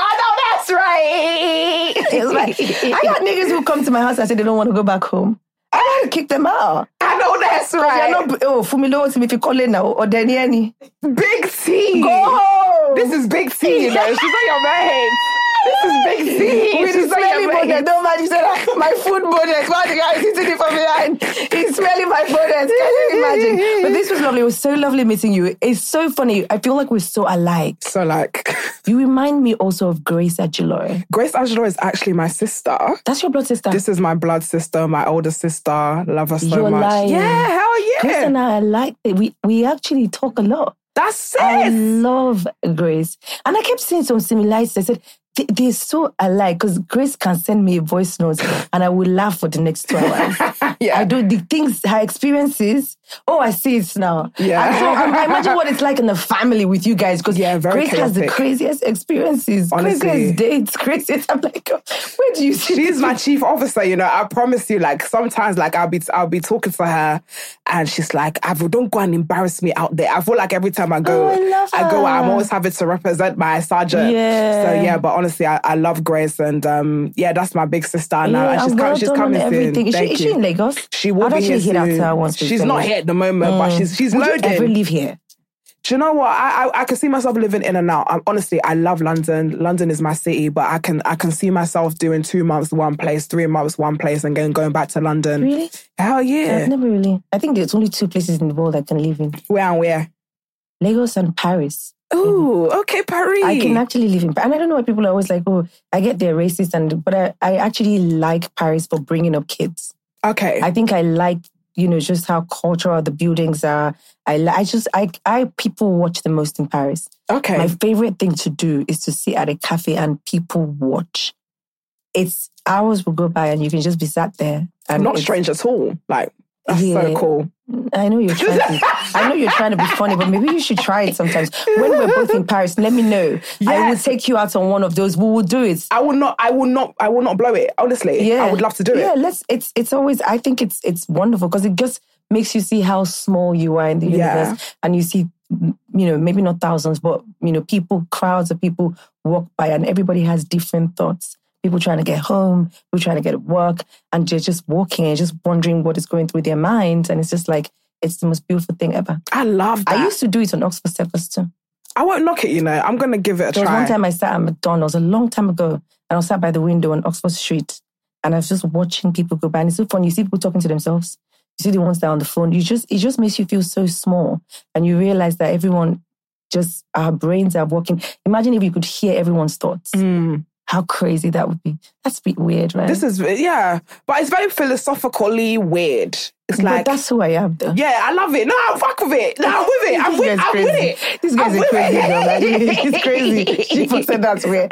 I know that's right. It's like, I got niggas who come to my house and say they don't want to go back home. I gotta kick them out. I know that's right. not, oh, Fumilo me if you call it now, oh, or Daniel. Big T. Go home. This is Big T, you know. She's on your man. This is Big T. With on smelly bonnet. Don't mind, you said "Ah, my food bonnet. Why the guy sitting from behind? He's smelling my bonnet. Can you imagine? But this was lovely. It was so lovely meeting you. It's so funny. I feel like we're so alike. So like, You remind me also of Grace Ajilore. Grace Angelo is actually my sister. That's your blood sister. This is my blood sister, my older sister. Love her so You're much. lying. Yeah, hell yeah. Grace and I are like we we actually talk a lot. That's it. I love Grace. And I kept seeing some similarities. I said, they're so alike because Grace can send me a voice note and I will laugh for the next two hours. Yeah. I do the things, her experiences. Oh, I see it now. Yeah. And so I, I imagine what it's like in the family with you guys because Yeah, very Grace has the craziest experiences, Honestly. craziest dates, craziest. I'm like, where do you see She's my chief officer, you know. I promise you, like sometimes, like I'll be, I'll be talking to her, and she's like, "Avril, don't go and embarrass me out there." I feel like every time I go, Oh, I love go I'm always having to represent my sergeant. Yeah. So yeah, but honestly, I, I love Grace, and um, yeah, that's my big sister now, Yeah, and she's and coming, she's coming everything. soon. Is she, is she in Lagos? She will I'd be here soon. to her once. She's not here at the moment, but she's she's Would loaded. you ever live here? Do you know what? I, I I can see myself living in and out. I'm, honestly, I love London. London is my city, but I can I can see myself doing two months one place, three months one place, and then going back to London. Really? Hell yeah! I've never really. I think there's only two places in the world I can live in: Where and where? Lagos and Paris. Mm-hmm. Ooh, okay, Paris. I can actually live in, and I don't know why people are always like, "Oh, I get they're racist," and but I, I actually like Paris for bringing up kids. Okay. I think I like, you know, just how cultural the buildings are. I, I just, I, I people watch the most in Paris. okay. My favorite thing to do is to sit at a cafe and people watch. It's hours will go by and you can just be sat there. And Not strange at all. Like that's so Yeah. cool. I know you're trying to. I know you're trying to be funny, but maybe you should try it sometimes. When we're both in Paris, let me know. I will take you out on one of those. We will do it. I will not. I will not. I will not blow it. Honestly, Yeah, I would love to do Yeah, it. Yeah, let's. It's it's always. I think it's it's wonderful because it just makes you see how small you are in the Yeah. universe, and you see, you know, maybe not thousands, but you know, people, crowds of people walk by, and everybody has different thoughts. People trying to get home, people trying to get to work, and they're just walking and just wondering what is going through their minds, and it's just like it's the most beautiful thing ever. I love that. I used to do it on Oxford Circus too. I won't knock it. You know, I'm gonna give it a There was try. one time I sat at McDonald's a long time ago, and I was sat by the window on Oxford Street, and I was just watching people go by. And it's so fun. You see people talking to themselves. You see the ones that are on the phone. You just it just makes you feel so small, and you realize that everyone just our brains are working. Imagine if you could hear everyone's thoughts. Mm. How crazy that would be. That's a bit weird, right? This is yeah, but it's very philosophically weird. It's but like that's who I am, though. yeah, I love it. No, I'm fuck with it. No, I'm with it. I'm with, I'm with crazy. it. This guy's I'm a crazy it. girl. He's crazy. She said that's weird.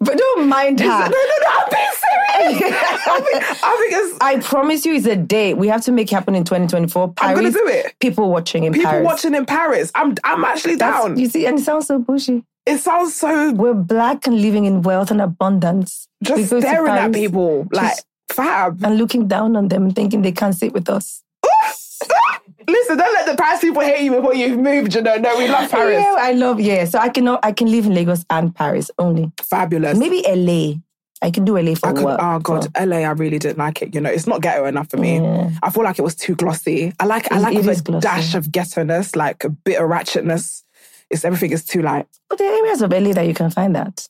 But don't mind her. no, no, no. I'm being serious. I think, I think it's I promise you, it's a date. We have to make it happen in 2024. Paris, I'm gonna do it. People watching in people Paris. People watching in Paris. I'm I'm actually That's- down. You see, and it sounds so bushy. It sounds so We're black and living in wealth and abundance. Just staring at people like fab. and looking down on them and thinking they can't sit with us. Listen, don't let the Paris people hate you before you've moved. You know, no, we love Paris. Yeah, I love. Yeah, so I can I can live in Lagos and Paris only. Fabulous. Maybe LA. I can do LA for I could, work. oh god, so- LA, I really didn't like it. You know, it's not ghetto enough for me. Yeah. I feel like it was too glossy. I like, I like it a glossy. dash of ghetto-ness, like a bit of ratchetness. It's everything is too like But there are areas of LA that you can find that.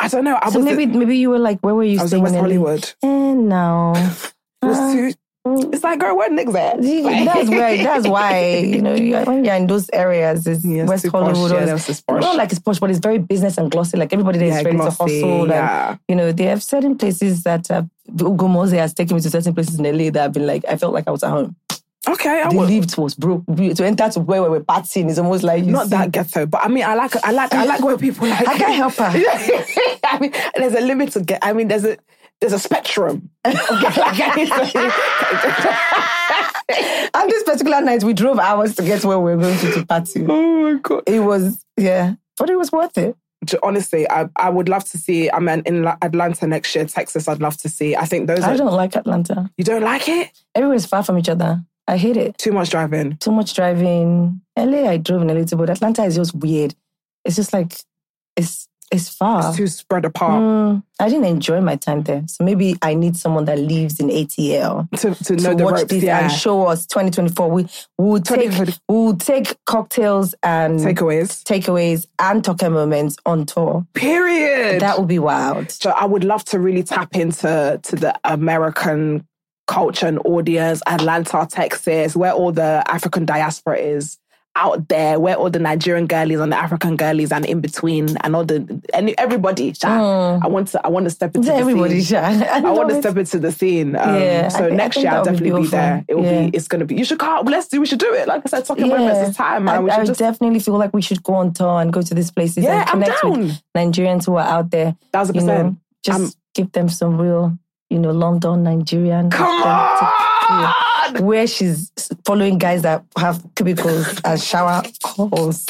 I don't know. I so was maybe maybe you were like, where were you I was staying in West LA? Hollywood. And no. It was Uh, too. It's like, girl, where niggas at? Like- that's why. That's why you know you- when you're in those areas, it's Yeah, West too posh. Hollywood. Yeah, or- that's just posh. Not like it's posh, but it's very business and glossy. Like everybody there is Yeah, ready glossy, to hustle. And, yeah. you know, they have certain places that uh, Ugo Mose has taken me to certain places in LA that I've been like, I felt like I was at home. Okay, I The would. lift was broke. To enter to where we were partying is almost like you Not see- that ghetto, but I mean, I like, I like, I like where people like. I can't help her. I mean, there's a limit to get. I mean, there's a there's a spectrum. of get- like, And this particular night, we drove hours to get where we were going to to party. oh my god. It was, yeah, but it was worth it. Honestly, I, I would love to see. I mean, in La- Atlanta next year, Texas, I'd love to see. I think those I are. don't like Atlanta. You don't like it? Everywhere's far from each other. I hate it. Too much driving. Too much driving. LA, I drove in a little bit. Atlanta is just weird. It's just like, it's it's far. It's too spread apart. Mm, I didn't enjoy my time there. So maybe I need someone that lives in ATL To, to know to the watch ropes, this yeah. and show us 2024. We will take 2020. we'll take cocktails and Takeaways. takeaways and Toke Moments on tour. Period. That would be wild. So I would love to really tap into to the American culture and audience, Atlanta, Texas, where all the African diaspora is out there, where all the Nigerian girlies and the African girlies and in between, and all the and everybody. Sha. I want to I want to step into the Mm. Everybody, scene. I I want to step into the scene. Um, Yeah, so I think- I next year I'll would be definitely be there. It will Yeah. be. It's gonna be. You should come. Let's do. We should do it. Like I said, Toke Moments. It's time, man. I, we I just. definitely feel like we should go on tour and go to these places Yeah, and I'm connect with down. Nigerians who are out there. Thousand You know, percent. just I'm- give them some real, you know, London Nigerian. Come authentic on. Where she's following guys that have cubicles and shower holes.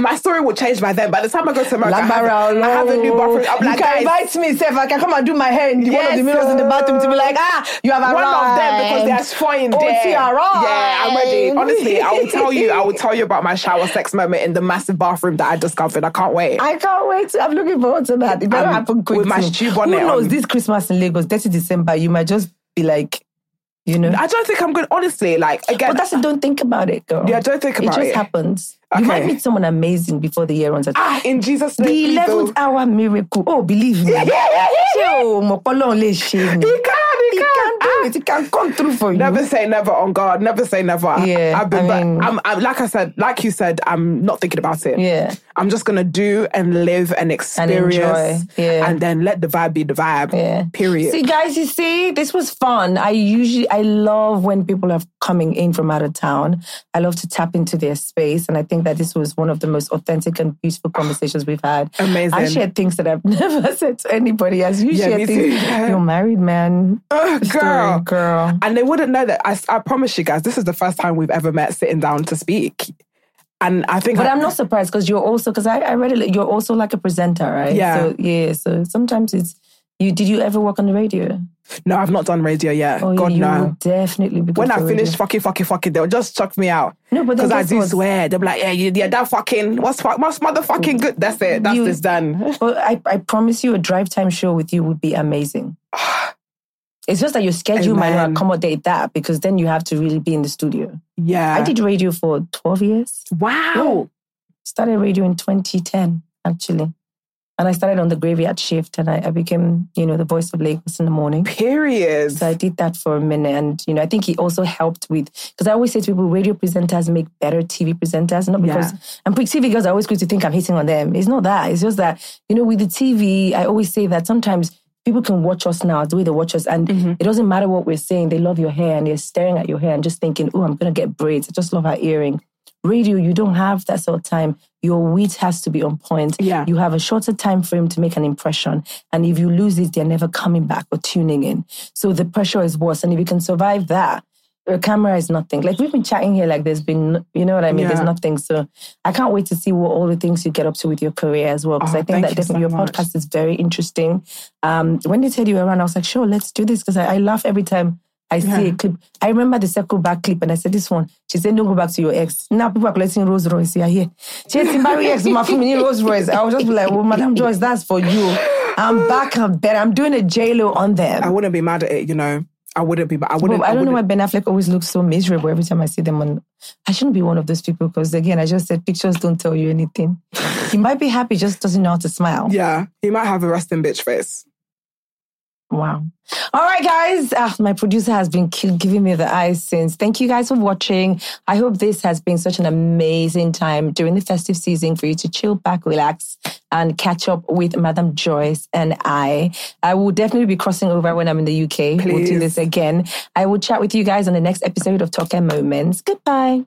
My story will change by then. By the time I go to America, I have, I have a new bathroom. I'm you like, can invite me, Seth. I can come and do my hair in one of the mirrors in the bathroom to be like, ah, you have arrived. one of them because there's four in Oh, there. see, arrived. Yeah, I'm ready. Honestly, I will tell you. I will tell you about my shower sex moment in the massive bathroom that I discovered. I can't wait. I can't wait. I'm looking forward to that. It better Um, happen quick. with my too. stew Who knows? on. This Christmas in Lagos, 30 December, you might just be like, you know. I don't think I'm good. Honestly, like again, but that's it. Don't think about it, girl. Yeah, don't think about It It just happens. Okay. You might meet someone amazing before the year runs out. ah, in Jesus' name, the eleventh hour miracle. Oh, believe me. He can, He can. can do Ah. it. He can come through for you. Never say never on God. Never say never. Yeah, I've been, I mean- I'm, I'm, like I said, like you said, I'm not thinking about it. Yeah. I'm just gonna do and live and experience, enjoy, yeah. and then let the vibe be the vibe. Yeah. Period. See, guys, you see, this was fun. I usually, I love when people are coming in from out of town. I love to tap into their space. And I think that this was one of the most authentic and beautiful conversations we've had. Amazing. I shared things that I've never said to anybody. As you Yeah, share things, you're married, man. Oh, story, girl. girl. And they wouldn't know that. I, I promise you guys, this is the first time we've ever met sitting down to speak. And I think, But I, I'm not surprised because you're also, because I, I read it, you're also like a presenter, right? Yeah. So, yeah. So sometimes it's, you, did you ever work on the radio? no, I've not done radio yet. Oh, God you no. definitely When I finish fucking, fucking, fucking, they'll just chuck me out. No, but because I do what? swear. They'll be like, yeah, you, yeah, that fucking, what's, fuck- what's motherfucking good? That's it. That's You- this done. But I, I promise you, a drive time show with you would be amazing. It's just that your schedule might not accommodate that because then you have to really be in the studio. Yeah. I did radio for 12 years. Wow. Started radio in 2010, actually. And I started on the graveyard shift and I, I became, you know, the voice of Lagos in the morning. Period. So I did that for a minute. And, you know, I think he also helped with, because I always say to people, radio presenters make better TV presenters. Not because, Yeah. and TV girls are always quick to think I'm hitting on them. It's not that. It's just that, you know, with the TV, I always say that sometimes people can watch us now the way they watch us. And Mm-hmm. it doesn't matter what we're saying. They love your hair and they're staring at your hair and just thinking, oh, I'm going to get braids. I just love her earring. Radio, you don't have that sort of time. Your wit has to be on point. Yeah. You have a shorter time frame to make an impression. And if you lose it, they're never coming back or tuning in. So the pressure is worse. And if you can survive that, your camera is nothing. Like we've been chatting here, like there's been, you know what I mean? Yeah. There's nothing. So I can't wait to see what all the things you get up to with your career as well. Because Oh, I think that you definitely so your much. podcast is very interesting. Um, when they said you were around, I was like, sure, let's do this. Because I, I laugh every time I see a clip. I remember the circle back clip and I said, this one. She said, don't go back to your ex. Now people are collecting Rolls Royce. Yeah, here. She said, marry ex, my family Rolls Royce. I was just like, well, Madame Joyce, that's for you. I'm back. I'm better. I'm doing a J-Lo on them. I wouldn't be mad at it, you know. I wouldn't be, but I wouldn't. Well, I don't know why wouldn't- Ben Affleck always looks so miserable every time I see them on. I shouldn't be one of those people because, again, I just said pictures don't tell you anything. he might be happy, just doesn't know how to smile. Yeah, he might have a resting bitch face. Wow. All right, guys. Ah, my producer has been giving me the eyes since. Thank you guys for watching. I hope this has been such an amazing time during the festive season for you to chill back, relax, and catch up with Madame Joyce and I. I will definitely be crossing over when I'm in the UK. We'll do this again. I will chat with you guys on the next episode of Toke Moments. Goodbye.